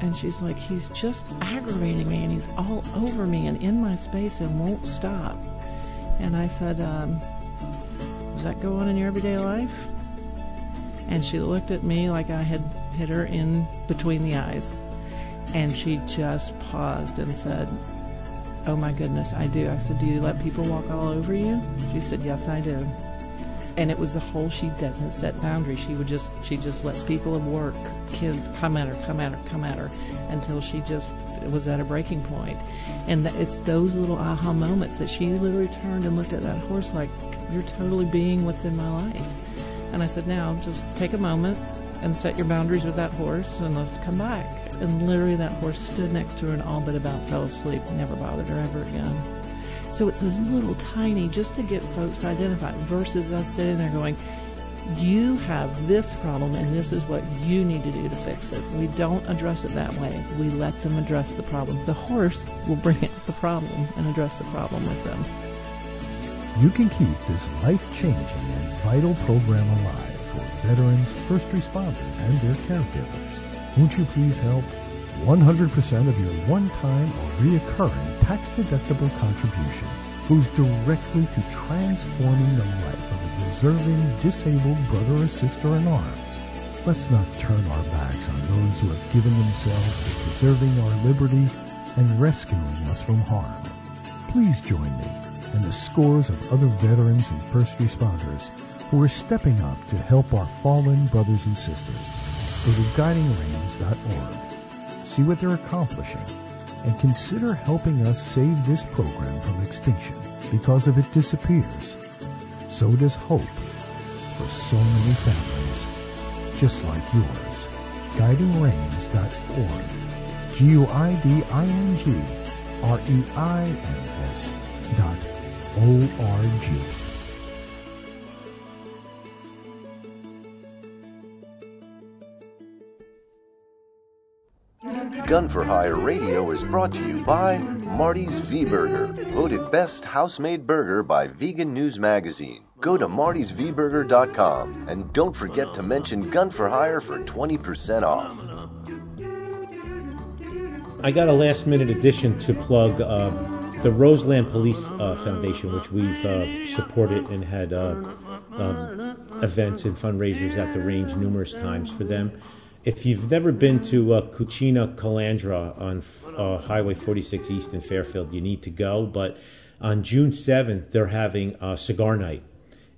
And she's like, He's just aggravating me and he's all over me and in my space and won't stop. And I said, um, Does that go on in your everyday life? And she looked at me like I had hit her in between the eyes. And she just paused and said, Oh my goodness, I do. I said, Do you let people walk all over you? She said, Yes, I do and it was the whole she doesn't set boundaries she would just she just lets people of work kids come at her come at her come at her until she just was at a breaking point and it's those little aha moments that she literally turned and looked at that horse like you're totally being what's in my life and i said now just take a moment and set your boundaries with that horse and let's come back and literally that horse stood next to her and all but about fell asleep never bothered her ever again so it's those little tiny, just to get folks to identify, versus us sitting there going, you have this problem and this is what you need to do to fix it. We don't address it that way. We let them address the problem. The horse will bring up the problem and address the problem with them. You can keep this life changing and vital program alive for veterans, first responders, and their caregivers. Won't you please help? 100% of your one-time or reoccurring tax-deductible contribution goes directly to transforming the life of a deserving disabled brother or sister in arms. Let's not turn our backs on those who have given themselves to preserving our liberty and rescuing us from harm. Please join me and the scores of other veterans and first responders who are stepping up to help our fallen brothers and sisters. Go to guidingreins.org see what they're accomplishing, and consider helping us save this program from extinction because if it disappears, so does hope for so many families just like yours. GuidingReins.org. G-U-I-D-I-N-G R-E-I-N-S dot O-R-G. Gun for Hire Radio is brought to you by Marty's V Burger, voted best house-made burger by Vegan News Magazine. Go to martysvburger.com and don't forget to mention Gun for Hire for 20% off. I got a last minute addition to plug uh, the Roseland Police uh, Foundation, which we've uh, supported and had uh, um, events and fundraisers at the range numerous times for them. If you've never been to uh, Cucina Calandra on uh, Highway 46 East in Fairfield, you need to go. But on June 7th, they're having a cigar night,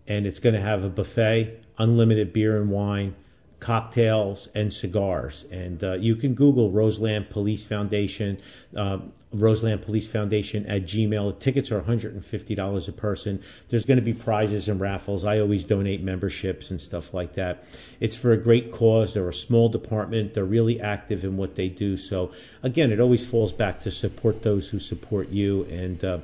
and it's going to have a buffet, unlimited beer and wine, cocktails and cigars. And uh, you can Google Roseland Police Foundation, uh, Roseland Police Foundation at Gmail. Tickets are $150 a person. There's going to be prizes and raffles. I always donate memberships and stuff like that. It's for a great cause. They're a small department. They're really active in what they do. So again, it always falls back to support those who support you. And uh,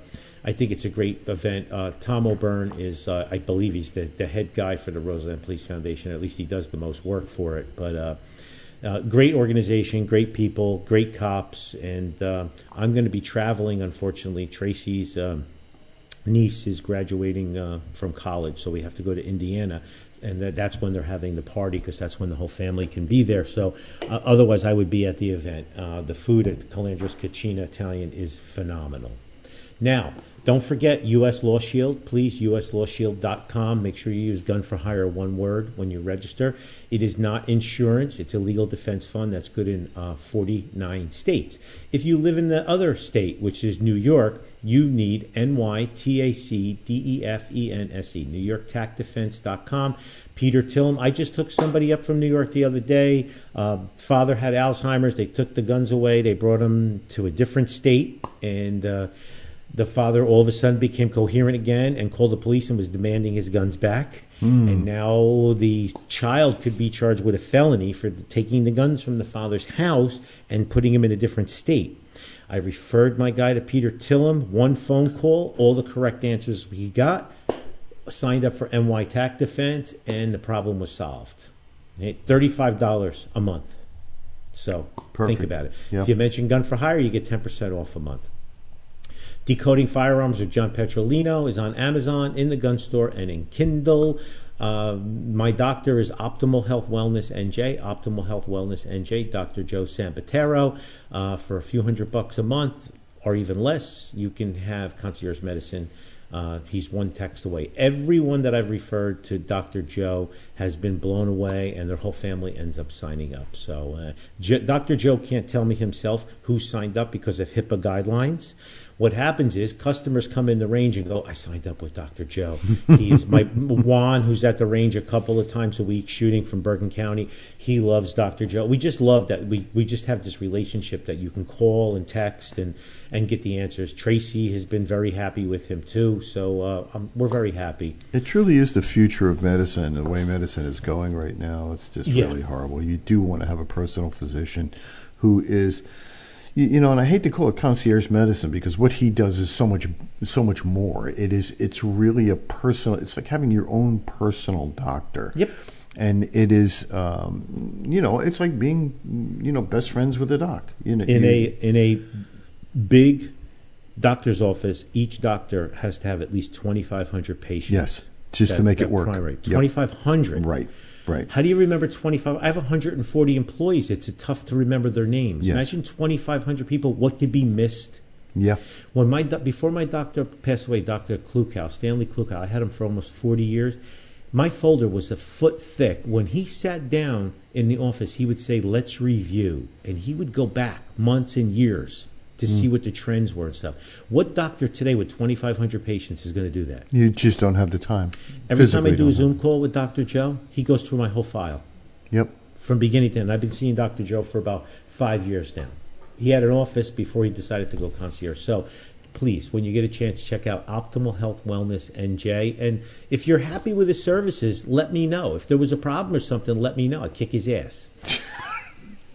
I think it's a great event. Uh, Tom O'Byrne is, uh, I believe, he's the, the head guy for the Roseland Police Foundation. At least he does the most work for it. But uh, uh great organization, great people, great cops, and uh, I'm going to be traveling. Unfortunately, Tracy's um, niece is graduating uh, from college, so we have to go to Indiana. And that, that's when they're having the party because that's when the whole family can be there. So, otherwise, I would be at the event. the food at Calandra's Cucina Italian is phenomenal. Now, don't forget U.S. Law Shield. Please, uslawshield.com. Make sure you use gun for hire, one word, when you register. It is not insurance. It's a legal defense fund that's good in uh, 49 states. If you live in the other state, which is New York, you need N-Y-T-A-C-D-E-F-E-N-S-E, NewYorkTacDefense.com. Peter Tilem. I just took somebody up from New York the other day. Uh, father had Alzheimer's. They took the guns away. They brought him to a different state, and uh, the father all of a sudden became coherent again and called the police and was demanding his guns back. Hmm. And now the child could be charged with a felony for taking the guns from the father's house and putting him in a different state. I referred my guy to Peter Tilem, one phone call, all the correct answers he got, signed up for NY Tac Defense, and the problem was solved. $35 a month. So Perfect. think about it. Yep. If you mention gun for hire, you get 10% off a month. Decoding Firearms with John Petrolino is on Amazon, in the gun store, and in Kindle. Uh, my doctor is Optimal Health Wellness NJ, Optimal Health Wellness NJ, Dr. Joe Sambatero. Uh, for a few hundred bucks a month or even less, you can have concierge medicine. Uh, he's one text away. Everyone that I've referred to Dr. Joe has been blown away, and their whole family ends up signing up. So, uh, Dr. Joe can't tell me himself who signed up because of HIPAA guidelines. What happens is customers come in the range and go, I signed up with Dr. Joe. He is my Juan, who's at the range a couple of times a week shooting from Bergen County. He loves Dr. Joe. We just love that. We, we just have this relationship that you can call and text and, and get the answers. Tracy has been very happy with him too. So uh, um, we're very happy. It truly is the future of medicine. The way medicine is going right now, it's just Yeah. really horrible. You do want to have a personal physician who is, you, you know, and I hate to call it concierge medicine because what he does is so much, so much more. It is, it's really a personal. It's like having your own personal doctor. Yep. And it is, um, you know, it's like being, you know, best friends with a doc. You know, In you- a in a big doctor's office, each doctor has to have at least 2,500 patients. yes, just to make it work. primary. Yep. 2,500. Right. Right. How do you remember 25? I have 140 employees. It's tough to remember their names. Yes. Imagine 2,500 people. What could be missed? Yeah. When my before my doctor passed away, Doctor Klukow, Stanley Klukow, I had him for almost 40 years. My folder was a foot thick. When he sat down in the office, he would say, "Let's review," and he would go back months and years to Mm. see what the trends were and stuff. What doctor today with 2,500 patients is going to do that? You just don't have the time. Every time I do a Zoom call with Dr. Joe, he goes through my whole file Yep. from beginning to end. I've been seeing Dr. Joe for about five years now. He had an office before he decided to go concierge. So please, when you get a chance, check out Optimal Health Wellness NJ. And if you're happy with his services, let me know. If there was a problem or something, let me know. I'd kick his ass.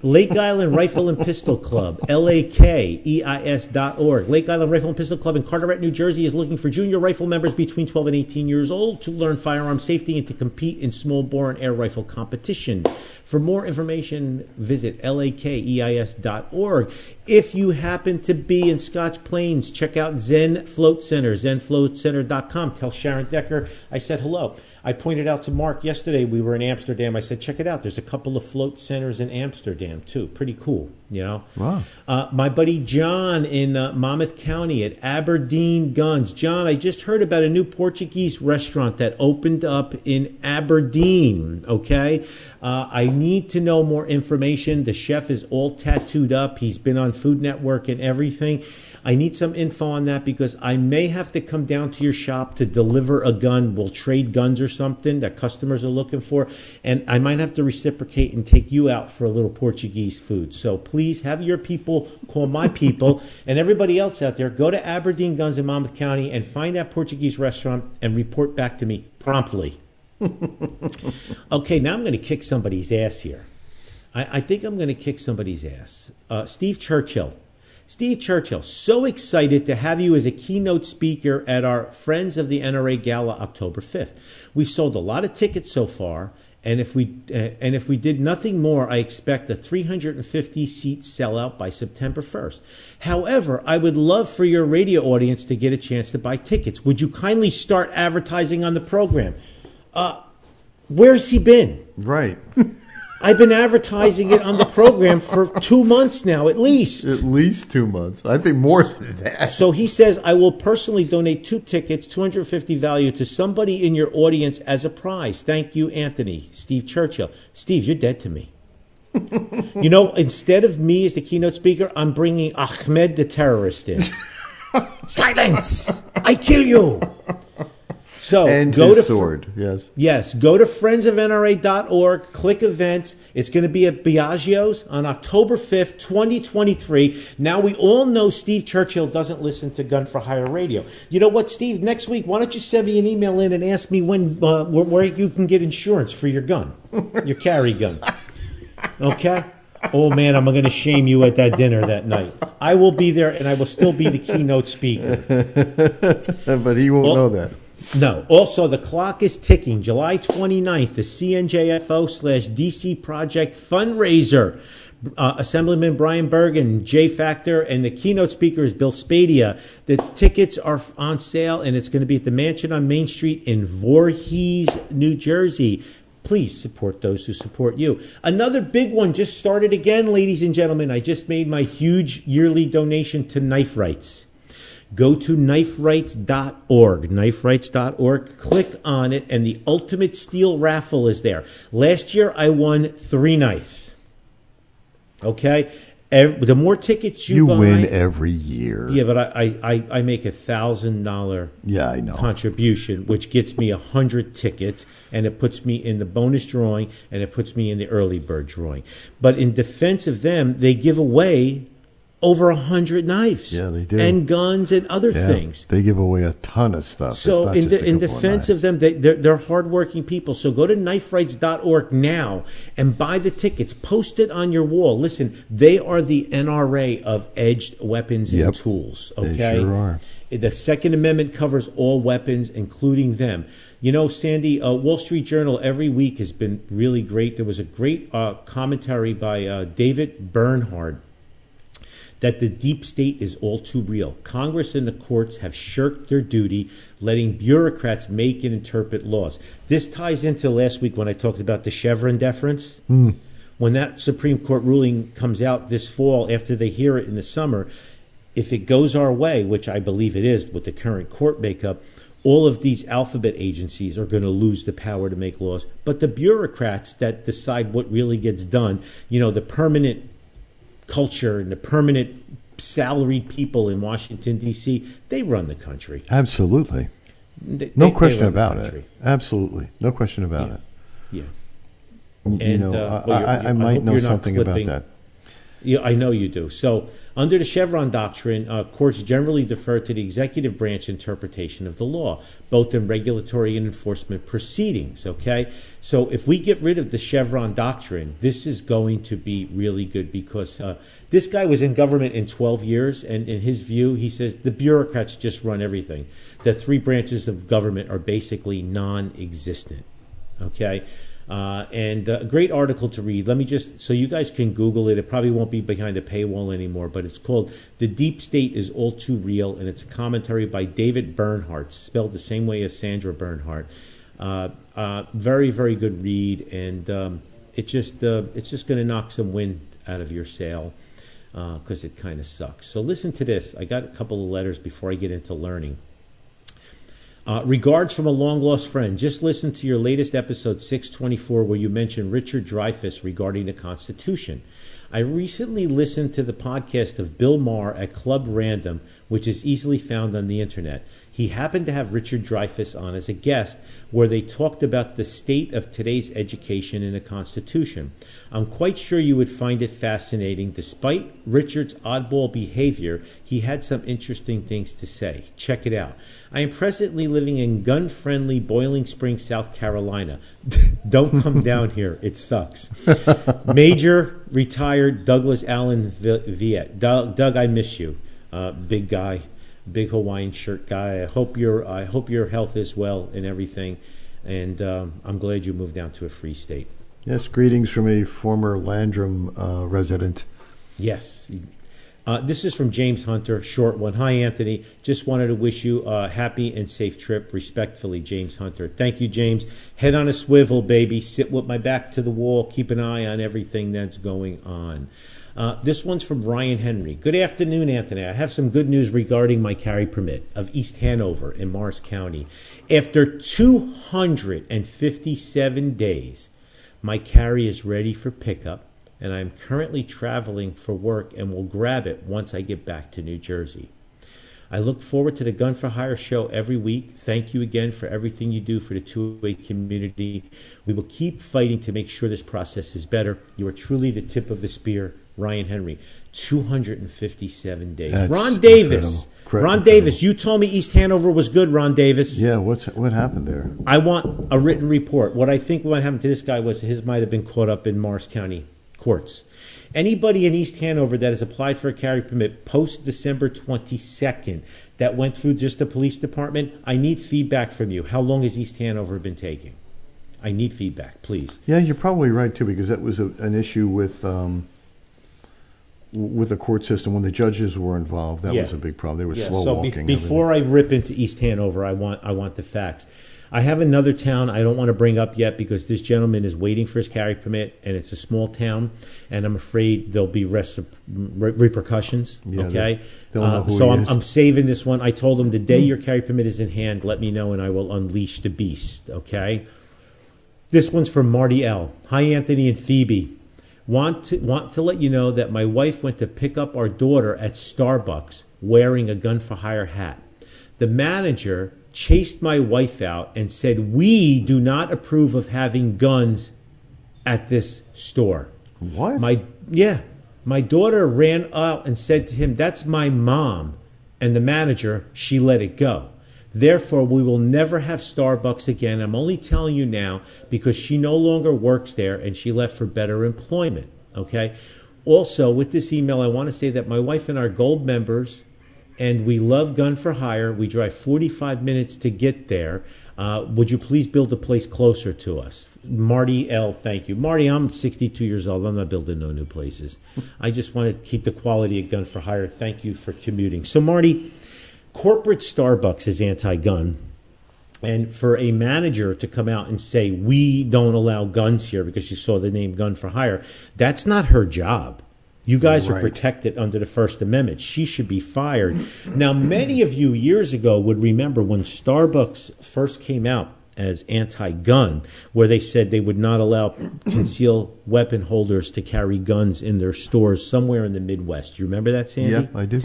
Lake Island Rifle and Pistol Club, L-A-K-E-I-S dot org. Lake Island Rifle and Pistol Club in Carteret, New Jersey is looking for junior rifle members between 12 and 18 years old to learn firearm safety and to compete in small bore and air rifle competition. For more information, visit L-A-K-E-I-S dot org. If you happen to be in Scotch Plains, check out Zen Float Center, zenfloatcenter.com. Tell Sharon Decker I said hello. I pointed out to Mark yesterday, we were in Amsterdam. I said, check it out. There's a couple of float centers in Amsterdam, too. Pretty cool, you know? Wow. Uh, my buddy John in uh, Monmouth County at Aberdeen Guns. John, I just heard about a new Portuguese restaurant that opened up in Aberdeen, okay? Uh, I need to know more information. The chef is all tattooed up, he's been on Food Network and everything. I need some info on that because I may have to come down to your shop to deliver a gun. We'll trade guns or something that customers are looking for. And I might have to reciprocate and take you out for a little Portuguese food. So please have your people call my people and everybody else out there. Go to Aberdeen Guns in Monmouth County and find that Portuguese restaurant and report back to me promptly. okay, now I'm going to kick somebody's ass here. I, I think I'm going to kick somebody's ass. Uh, Steve Churchill. Steve Churchill, so excited to have you as a keynote speaker at our Friends of the NRA Gala October 5th. We've sold a lot of tickets so far, and if we uh, and if we did nothing more, I expect a 350 seat sellout by September 1st. However, I would love for your radio audience to get a chance to buy tickets. Would you kindly start advertising on the program? Uh, where's he been? Right. I've been advertising it on the program for two months now, at least. At least two months. I think more than that. So he says, I will personally donate two tickets, 250 value, to somebody in your audience as a prize. Thank you, Anthony. Steve Churchill. Steve, you're dead to me. you know, instead of me as the keynote speaker, I'm bringing Ahmed the terrorist in. Silence! I kill you! So And go to sword, yes. Yes, go to friendsofnra.org, click events. It's going to be at Biagio's on October 5th, 2023. Now, we all know Steve Churchill doesn't listen to Gun for Hire Radio. You know what, Steve? Next week, why don't you send me an email in and ask me when uh, where, where you can get insurance for your gun, your carry gun. Okay? Oh man, I'm going to shame you at that dinner that night. I will be there and I will still be the keynote speaker. But he won't Well- know that. No. Also, the clock is ticking. July 29th, the CNJFO slash DC Project fundraiser. Uh, Assemblyman Brian Bergen, J Factor, and the keynote speaker is Bill Spadea. The tickets are on sale, and it's going to be at the Mansion on Main Street in Voorhees, New Jersey. Please support those who support you. Another big one just started again, ladies and gentlemen. I just made my huge yearly donation to Knife Rights go to kniferights.org kniferights.org click on it and the ultimate steel raffle is there. Last year i won three knives. Okay? Ev- the more tickets you, You buy win every year. yeah but I, I, I- I make a thousand dollar Yeah, I know. contribution which gets me a hundred tickets and it puts me in the bonus drawing and it puts me in the early bird drawing. But in defense of them they give away over a hundred knives Yeah, they do. and guns and other Yeah, things They give away a ton of stuff. So in, de- in defense knives. of them, they, they're, they're hardworking people. So go to kniferights.org now and buy the tickets. Post it on your wall. Listen, they are the NRA of edged weapons Yep. and tools. They sure are. The Second Amendment covers all weapons, including them. You know, Sandy, uh, Wall Street Journal every week has been really great. There was a great uh, commentary by uh, David Bernhardt that the deep state is all too real. Congress and the courts have shirked their duty, letting bureaucrats make and interpret laws. This ties into last week when I talked about the Chevron deference. Hmm. When that Supreme Court ruling comes out this fall, after they hear it in the summer, if it goes our way, which I believe it is with the current court makeup, all of these alphabet agencies are going to lose the power to make laws. But the bureaucrats that decide what really gets done, you know, the permanent culture and the permanent salaried people in Washington D.C. They run the country. Absolutely. They- No they- they question run the about it. Absolutely. No question about Yeah. it. Yeah, You And, know, uh, I, well, I, I I might know something about that. Yeah, I know you do. So, under the Chevron doctrine, uh, courts generally defer to the executive branch interpretation of the law, both in regulatory and enforcement proceedings. Okay, so if we get rid of the Chevron doctrine, this is going to be really good because uh, this guy was in government in 12 years, and in his view, he says the bureaucrats just run everything. The three branches of government are basically non-existent. Okay. Uh, and uh, a great article to read. Let me just, so you guys can Google it. It probably won't be behind a paywall anymore, but it's called The Deep State is All Too Real, and it's a commentary by David Bernhardt, spelled the same way as Sandra Bernhardt. Uh, uh, very, very good read, and um, it just, uh, it's just going to knock some wind out of your sail because it kind of sucks. So listen to this. I got a couple of letters before I get into learning. Uh, regards from a long lost friend. Just listen to your latest episode 624 where you mentioned Richard Dreyfuss regarding the Constitution. I recently listened to the podcast of Bill Maher at Club Random, which is easily found on the internet. He happened to have Richard Dreyfuss on as a guest, where they talked about the state of today's education in the Constitution. I'm quite sure you would find it fascinating. Despite Richard's oddball behavior, he had some interesting things to say. Check it out. I am presently living in gun friendly Boiling Springs, South Carolina. Don't come down here, it sucks. Major retired Douglas Allen Vi- Viet. Doug, Doug I miss you. Uh, big guy, big Hawaiian shirt guy. I hope your I hope your health is well and everything. And um, I'm glad you moved down to a free state. Yes, greetings from a former Landrum uh, resident. Yes. Uh, this is from James Hunter, short one. Hi, Anthony. Just wanted to wish you a happy and safe trip. Respectfully, James Hunter. Thank you, James. Head on a swivel, baby. Sit with my back to the wall. Keep an eye on everything that's going on. Uh, this one's from Ryan Henry. Good afternoon, Anthony. I have some good news regarding my carry permit of East Hanover in Morris County. After 257 days, my carry is ready for pickup, and I'm currently traveling for work and will grab it once I get back to New Jersey. I look forward to the Gun for Hire show every week. Thank you again for everything you do for the 2A community. We will keep fighting to make sure this process is better. You are truly the tip of the spear, Ryan Henry. 257 days. That's Ron Davis. incredible. Ron incredible. Davis, you told me East Hanover was good, Ron Davis. Yeah, what's what happened there? I want a written report. What I think what happened to this guy was his might have been caught up in Morris County courts. Anybody in East Hanover that has applied for a carry permit post December 22nd that went through just the police department, I need feedback from you. How long has East Hanover been taking? I need feedback, please. Yeah, you're probably right too, because that was a, an issue with um, with the court system when the judges were involved. That Yeah. was a big problem. They were Yeah, slow so be- walking. before I rip into East Hanover, I want I want the facts. I have another town I don't want to bring up yet because this gentleman is waiting for his carry permit, and it's a small town, and I'm afraid there'll be re- repercussions. Yeah, okay, they'll know Uh, who so he I'm, is. I'm saving this one. I told him the day your carry permit is in hand, let me know, and I will unleash the beast. Okay. This one's from Marty L. Hi, Anthony and Phoebe. Want to, want to let you know that my wife went to pick up our daughter at Starbucks wearing a gun for hire hat. The manager chased my wife out and said, We do not approve of having guns at this store. What? My yeah, my daughter ran out and said to him, "That's my mom." And the manager, she let it go. Therefore, we will never have Starbucks again. I'm only telling you now because she no longer works there and she left for better employment. Okay. Also, with this email, I want to say that my wife and our gold members and we love Gun for Hire. We drive 45 minutes to get there. Uh, would you please build a place closer to us? Marty L., thank you. Marty, I'm 62 years old. I'm not building no new places. I just want to keep the quality of Gun for Hire. Thank you for commuting. So, Marty, corporate Starbucks is anti gun. And for a manager to come out and say, we don't allow guns here because she saw the name Gun for Hire, that's not her job. You guys are protected under the First Amendment. She should be fired. Now, many of you years ago would remember when Starbucks first came out as anti gun, where they said they would not allow concealed weapon holders to carry guns in their stores somewhere in the Midwest. You remember that, Sandy? yeah, I do.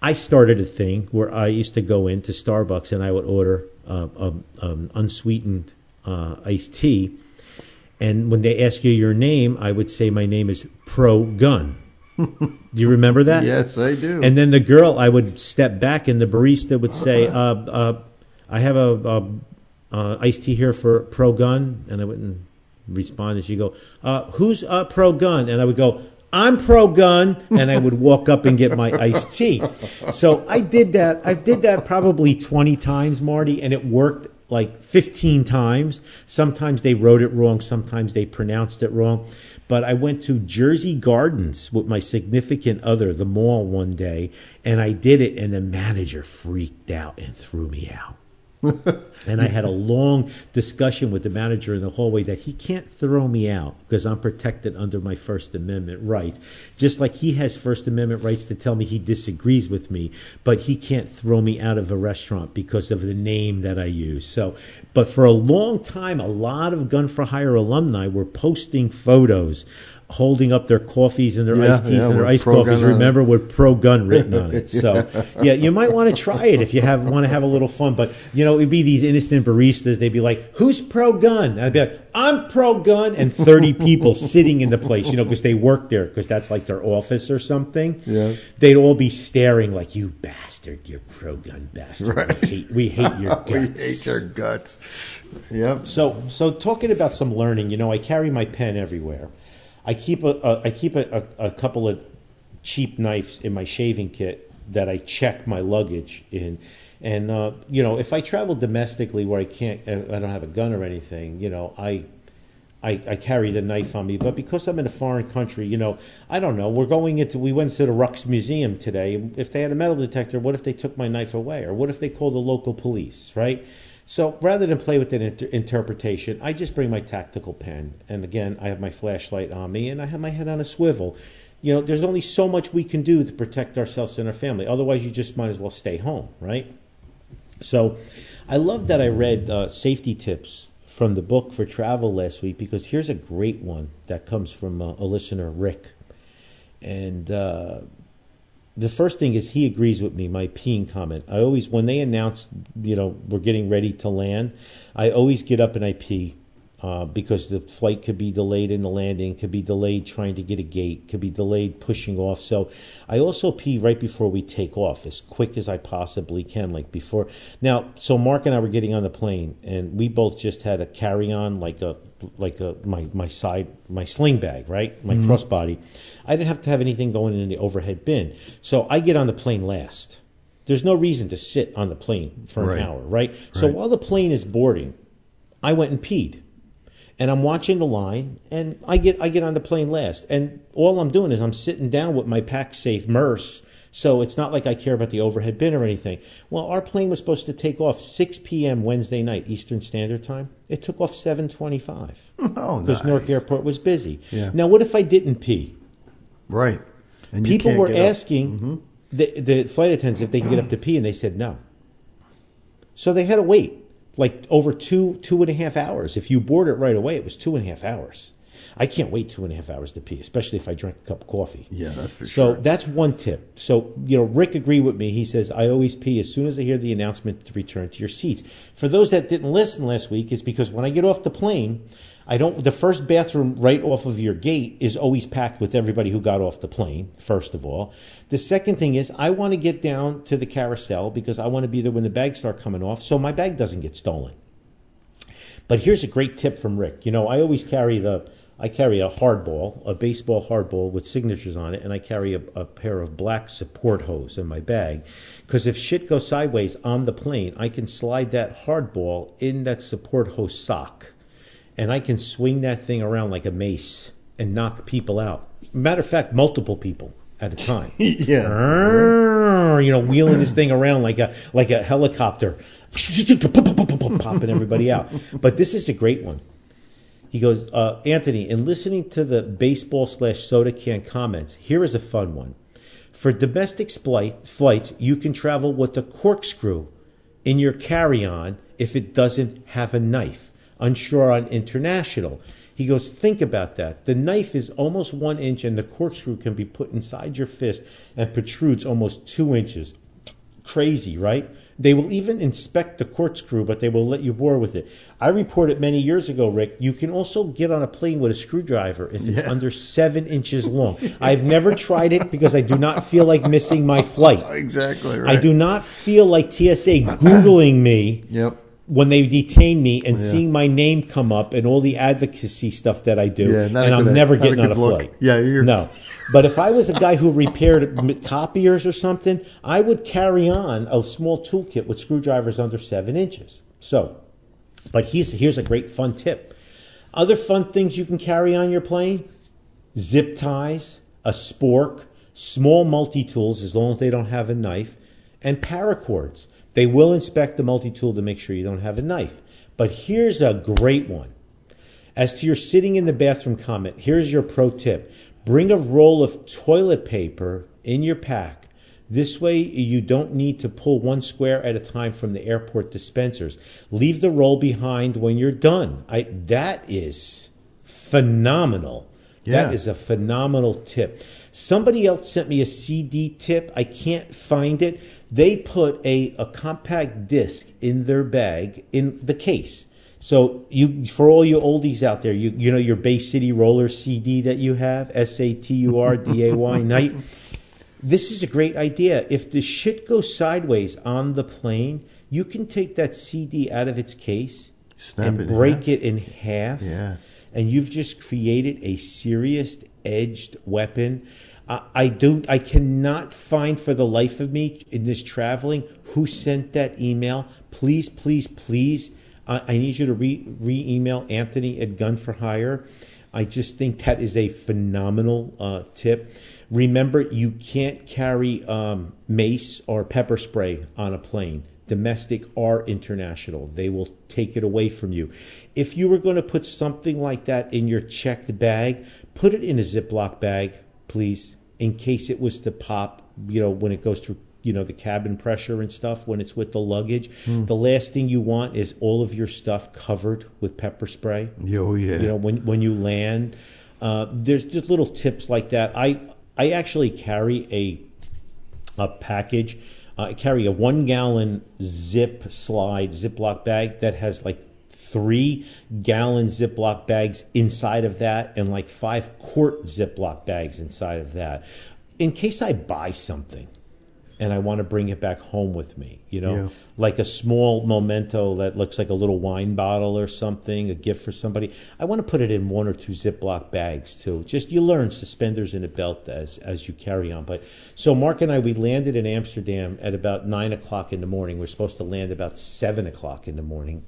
I started a thing where I used to go into Starbucks and I would order uh, um, um, unsweetened uh, iced tea. And when they ask you your name, I would say my name is Pro Gun. Do you remember that? Yes, I do. And then the girl, I would step back, and the barista would say, uh, uh, "I have a, a uh, iced tea here for Pro Gun," and I wouldn't respond. And she'd go, uh, "Who's uh, Pro Gun?" And I would go, "I'm Pro Gun," and I would walk up and get my iced tea. So I did that. I did that probably twenty times, Marty, and it worked like 15 times. Sometimes they wrote it wrong, sometimes they pronounced it wrong. But I went to Jersey Gardens with my significant other, the mall, one day, and I did it, and the manager freaked out and threw me out. and I had a long discussion with the manager in the hallway that he can't throw me out because I'm protected under my First Amendment rights. Just like he has First Amendment rights to tell me he disagrees with me, but he can't throw me out of a restaurant because of the name that I use. So, but for a long time, a lot of Gun for Hire alumni were posting photos. Holding up their coffees and their Yeah, iced teas yeah, and their iced coffees, gun on it. remember, with pro gun written on it. So, yeah, you might want to try it if you have want to have a little fun. But you know, it'd be these innocent baristas. They'd be like, "Who's pro gun?" And I'd be like, "I'm pro gun," and thirty people sitting in the place, you know, because they work there, because that's like their office or something. Yeah. they'd all be staring like, "You bastard, you're pro gun bastard. Right. We hate, we hate your guts." we hate your guts. Yep. So, so talking about some learning, you know, I carry my pen everywhere. I keep a, a I keep a, a, a couple of cheap knives in my shaving kit that I check my luggage in. And uh, you know, if I travel domestically where I can't, uh, I don't have a gun or anything, you know, I I, I carry the knife on me, but because I'm in a foreign country, you know, I don't know. We're going into, we went to the Rijksmuseum today. If they had a metal detector, what if they took my knife away? Or what if they called the local police, right? So rather than play with that inter- interpretation, I just bring my tactical pen. And again, I have my flashlight on me and I have my head on a swivel. You know, there's only so much we can do to protect ourselves and our family. Otherwise, you just might as well stay home, right? So I love that I read uh, safety tips from the book for travel last week because here's a great one that comes from uh, a listener, Rick. And uh, the first thing is he agrees with me, my peeing comment. I always, when they announce, you know, we're getting ready to land, I always get up and I pee uh, because the flight could be delayed in the landing, could be delayed trying to get a gate, could be delayed pushing off. So I also pee right before we take off, as quick as I possibly can, like before. Now, so Mark and I were getting on the plane, and we both just had a carry on, like a like a my my side my sling bag, right, my mm-hmm. crossbody. I didn't have to have anything going in the overhead bin, so I get on the plane last. There's no reason to sit on the plane for an hour, right? So Right. while the plane is boarding, I went and peed and I'm watching the line, and I get I get on the plane last, and all I'm doing is I'm sitting down with my Pacsafe Merce, so it's not like I care about the overhead bin or anything. Well, our plane was supposed to take off 6 p.m. Wednesday night Eastern Standard Time. It took off 7:25 Oh, because nice. Newark Airport was busy. Yeah. Now, what if I didn't pee? Right. And People were up. Mm-hmm. asking the, the flight attendants if they could get up to pee, and they said no. So they had to wait like over two two and a half hours. If you board it right away, it was two and a half hours. I can't wait two and a half hours to pee, especially if I drink a cup of coffee. Yeah, that's for so sure. So that's one tip. So you know, Rick agreed with me. He says I always pee as soon as I hear the announcement to return to your seats. For those that didn't listen last week, is because when I get off the plane, I don't. The first bathroom right off of your gate is always packed with everybody who got off the plane. First of all, the second thing is I want to get down to the carousel because I want to be there when the bags start coming off, so my bag doesn't get stolen. But here's a great tip from Rick. You know, I always carry the I carry a hardball, a baseball hardball with signatures on it, and I carry a, a pair of black support hose in my bag. Because if shit goes sideways on the plane, I can slide that hardball in that support hose sock, and I can swing that thing around like a mace and knock people out. Matter of fact, multiple people at a time. Yeah. Arrgh, you know, wheeling this thing around like a like a helicopter, popping everybody out. But this is a great one. He goes, uh, Anthony, in listening to the baseball slash soda can comments, here is a fun one. For domestic splight, flights, you can travel with a corkscrew in your carry on if it doesn't have a knife. Unsure on international. He goes, think about that. The knife is almost one inch, and the corkscrew can be put inside your fist and protrudes almost two inches. Crazy, right? They will even inspect the corkscrew, but they will let you bore with it. I reported many years ago, Rick, you can also get on a plane with a screwdriver if it's Yeah. under seven inches long. I've never tried it because I do not feel like missing my flight. Exactly right. I do not feel like TSA Googling me Yep. When they detain me and Yeah. seeing my name come up and all the advocacy stuff that I do, Yeah, and I'm good- uh, never getting on a look. flight. Yeah, you're- no. But if I was a guy who repaired copiers or something, I would carry on a small toolkit with screwdrivers under seven inches. So, but here's here's a great fun tip. Other fun things you can carry on your plane: zip ties, a spork, small multi tools as long as they don't have a knife, and paracords. They will inspect the multi tool to make sure you don't have a knife. But here's a great one. As to your sitting in the bathroom comment, here's your pro tip bring a roll of toilet paper in your pack. This way, you don't need to pull one square at a time from the airport dispensers. Leave the roll behind when you're done. I, that is phenomenal. Yeah. That is a phenomenal tip. Somebody else sent me a CD tip. I can't find it. They put a, a compact disc in their bag in the case. So you, for all you oldies out there, you you know your Bay City Roller CD that you have, S A T U R D A Y night. This is a great idea. If the shit goes sideways on the plane, you can take that CD out of its case Snap and it break half. it in half. Yeah. And you've just created a serious edged weapon. I, do. I cannot find for the life of me in this traveling who sent that email. Please, please, please. I, I need you to re re email Anthony at Gun for Hire. I just think that is a phenomenal uh, tip. Remember, you can't carry um, mace or pepper spray on a plane. Domestic or international, they will take it away from you. If you were going to put something like that in your checked bag, put it in a Ziploc bag, please, in case it was to pop. You know, when it goes through you know the cabin pressure and stuff when it's with the luggage. The last thing you want is all of your stuff covered with pepper spray. Oh yeah. You know when when you land, uh, there's just little tips like that. I I actually carry a a package. Uh, I carry a one gallon zip slide Ziploc bag that has like three gallon Ziploc bags inside of that and like five quart Ziploc bags inside of that. In case I buy something and I want to bring it back home with me, you know, Yeah. like a small memento that looks like a little wine bottle or something, a gift for somebody. I want to put it in one or two Ziploc bags too. Just you learn suspenders in a belt as as you carry on. But so Mark and I we landed in Amsterdam at about nine o'clock in the morning. We're supposed to land about seven o'clock in the morning.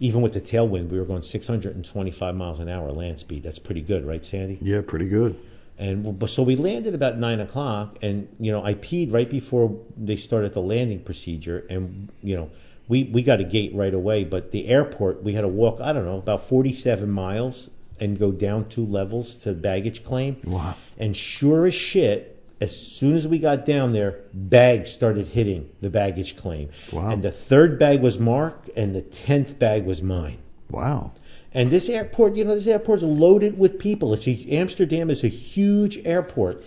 Even with the tailwind, we were going 625 miles an hour land speed. That's pretty good, right, Sandy? yeah, pretty good. And but so we landed about nine o'clock, and you know I peed right before they started the landing procedure, and you know we we got a gate right away. But the airport, we had to walk I don't know about forty-seven miles and go down two levels to baggage claim. Wow. And sure as shit, as soon as we got down there, bags started hitting the baggage claim. Wow. And the third bag was Mark, and the tenth bag was mine. Wow. And this airport, you know, this airport's loaded with people. It's a, Amsterdam is a huge airport,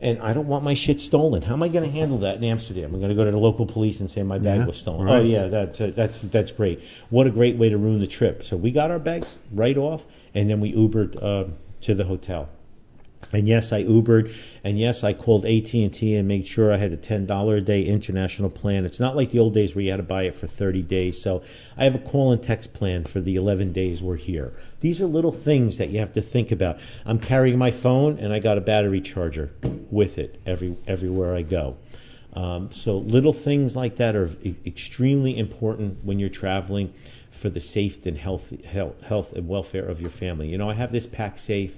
and I don't want my shit stolen. How am I going to handle that in Amsterdam? I'm going to go to the local police and say my bag Yeah, was stolen. right. Oh yeah, that's uh, that's that's great. What a great way to ruin the trip. So we got our bags right off, and then we Ubered uh, to the hotel. And yes, I Ubered, and yes, I called AT and T and made sure I had a ten dollar a day international plan. It's not like the old days where you had to buy it for thirty days. So I have a call and text plan for the eleven days we're here. These are little things that you have to think about. I'm carrying my phone, and I got a battery charger with it every everywhere I go. Um, so little things like that are extremely important when you're traveling for the safety and health, health, health and welfare of your family. You know, I have this Pacsafe,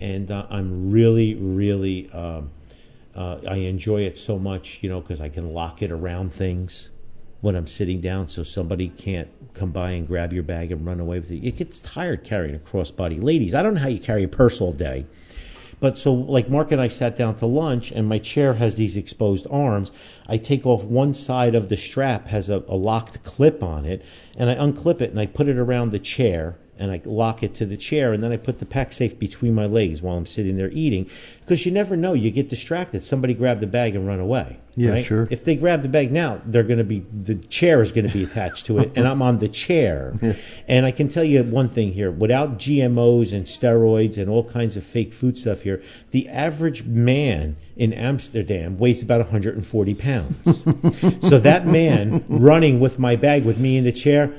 and uh, I'm really, really, um, uh, I enjoy it so much. You know, because I can lock it around things when I'm sitting down, so somebody can't come by and grab your bag and run away with it. It gets tired carrying a crossbody. Ladies, I don't know how you carry a purse all day. But so, like Mark and I sat down to lunch, and my chair has these exposed arms. I take off one side of the strap has a, a locked clip on it, and I unclip it and I put it around the chair, and I lock it to the chair, and then I put the Pacsafe between my legs while I'm sitting there eating, because you never know. You get distracted. Somebody grab the bag and run away. Yeah, right? sure. If they grab the bag now, they're going to be the chair is going to be attached to it, and I'm on the chair. And I can tell you one thing here: without GMOs and steroids and all kinds of fake food stuff here, the average man in Amsterdam weighs about 140 pounds. so that man running with my bag with me in the chair.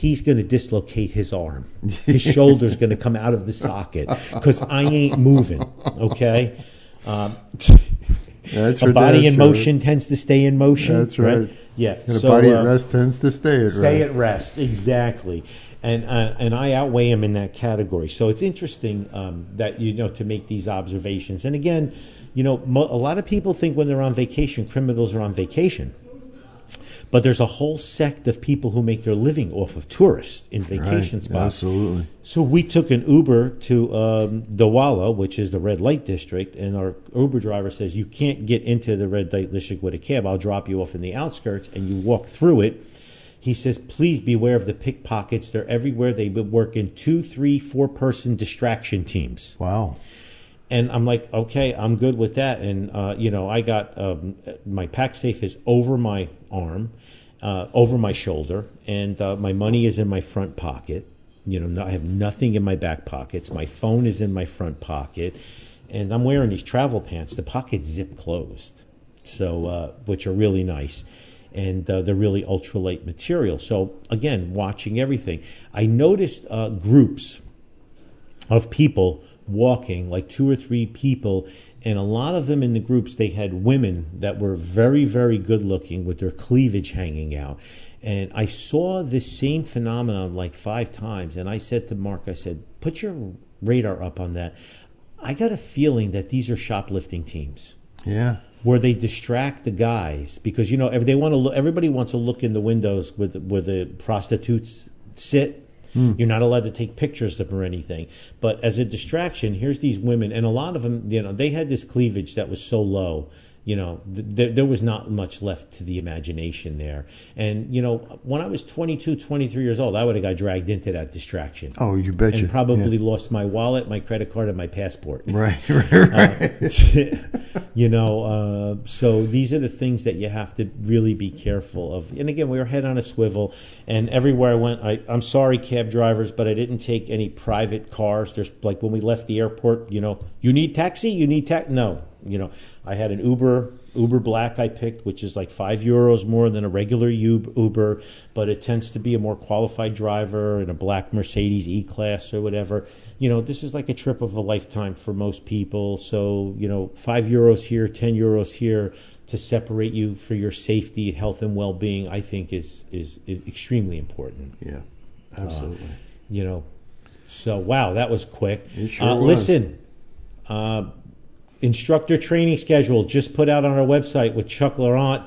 He's going to dislocate his arm. His shoulder's going to come out of the socket because I ain't moving. Okay, um, That's a body in right. motion tends to stay in motion. That's right. Yeah. And a body uh, at rest tends to stay at stay rest. Stay at rest. Exactly. And uh, and I outweigh him in that category. So it's interesting um, that you know to make these observations. And again, you know, mo- a lot of people think when they're on vacation, criminals are on vacation. But there's a whole sect of people who make their living off of tourists in vacation Right, spots. Absolutely. So we took an Uber to um, De Wallen, which is the red light district, and our Uber driver says you can't get into the red light district with a cab. I'll drop you off in the outskirts, and you walk through it. He says, please beware of the pickpockets. They're everywhere. They work in two, three, four person distraction teams. Wow. And I'm like, okay, I'm good with that. And uh, you know, I got um, my Pacsafe is over my arm, uh, over my shoulder, and uh, my money is in my front pocket. You know, I have nothing in my back pockets. My phone is in my front pocket, and I'm wearing these travel pants. The pockets zip closed, so uh, which are really nice. And uh, they're really ultralight material. So again, watching everything, I noticed uh, groups of people walking, like two or three people, and a lot of them in the groups, they had women that were very, very good looking with their cleavage hanging out. And I saw this same phenomenon like five times. And I said to Mark, I said, put your radar up on that. I got a feeling that these are shoplifting teams Yeah. where they distract the guys because you know they want to look everybody wants to look in the windows with where the prostitutes sit Hmm. you're not allowed to take pictures of them or anything. But as a distraction here's these women and a lot of them you know they had this cleavage that was so low you know th- there, there was not much left to the imagination there and you know when i was 22 23 years old i would have got dragged into that distraction Oh, you betcha. and probably lost my wallet my credit card and my passport Right, right, right. you know, uh, so these are the things that you have to really be careful of. And again, we were head on a swivel, and everywhere I went, I, I'm sorry, cab drivers, but I didn't take any private cars. There's like when we left the airport, you know, you need taxi, you need tax. No, you know, I had an Uber. Uber Black I picked, which is like five euros more than a regular Uber, but it tends to be a more qualified driver in a black Mercedes E Class or whatever. You know, this is like a trip of a lifetime for most people. So, you know, five euros here, 10 euros here to separate you for your safety, health, and well being, I think is, is, is extremely important. Yeah, absolutely. You know, so wow, that was quick. Sure uh, was. Listen, uh, instructor training schedule just put out on our website with Chuck Laurent,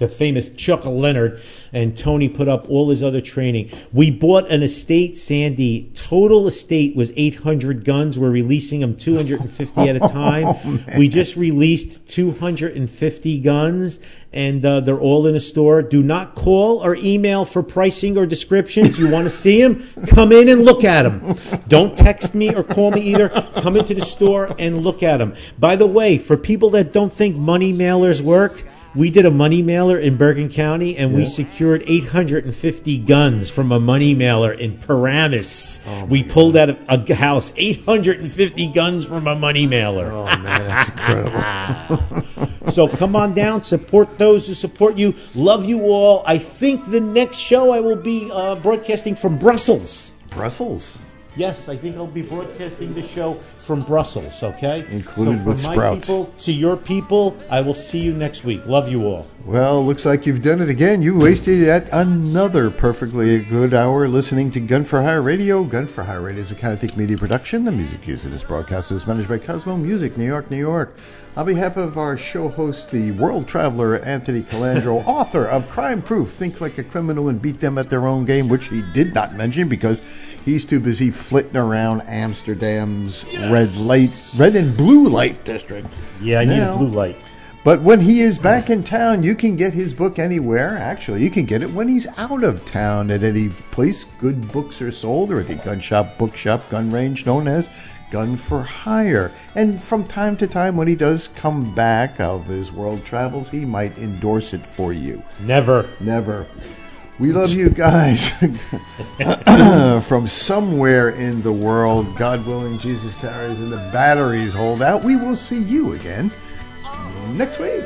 the famous Chuck Leonard, and Tony put up all his other training. We bought an estate, Sandy. Total estate was 800 guns. We're releasing them 250 at a time. we just released 250 guns, and uh, they're all in a store. Do not call or email for pricing or descriptions. You want to see them? Come in and look at them. Don't text me or call me either. Come into the store and look at them. By the way, for people that don't think money mailers work, we did a money mailer in Bergen County and we secured 850 guns from a money mailer in Paramus. we pulled out of a house 850 guns from a money mailer. Oh man, that's incredible. So come on down, support those who support you. Love you all. I think the next show I will be uh, broadcasting from Brussels. Brussels. Yes, I think I'll be broadcasting the show from Brussels. Okay, Included so from with my sprouts. people to your people. I will see you next week. Love you all. Well, looks like you've done it again. You wasted yet another perfectly good hour listening to Gun for Hire Radio. Gun for Hire Radio is a kind of think media production. The music used in this broadcast is managed by Cosmo Music, New York, New York. On behalf of our show host, the world traveler Anthony Calandro, author of Crime Proof, Think Like a Criminal and Beat Them at Their Own Game, which he did not mention because he's too busy flitting around Amsterdam's red light, red and blue light district. Yeah, I need Now- a blue light. But when he is back in town, you can get his book anywhere. Actually, you can get it when he's out of town at any place good books are sold or at the gun shop, bookshop, gun range known as Gun for Hire. And from time to time, when he does come back of his world travels, he might endorse it for you. Never. Never. We love you guys. From somewhere in the world, God willing, Jesus tarries and the batteries hold out. We will see you again next week.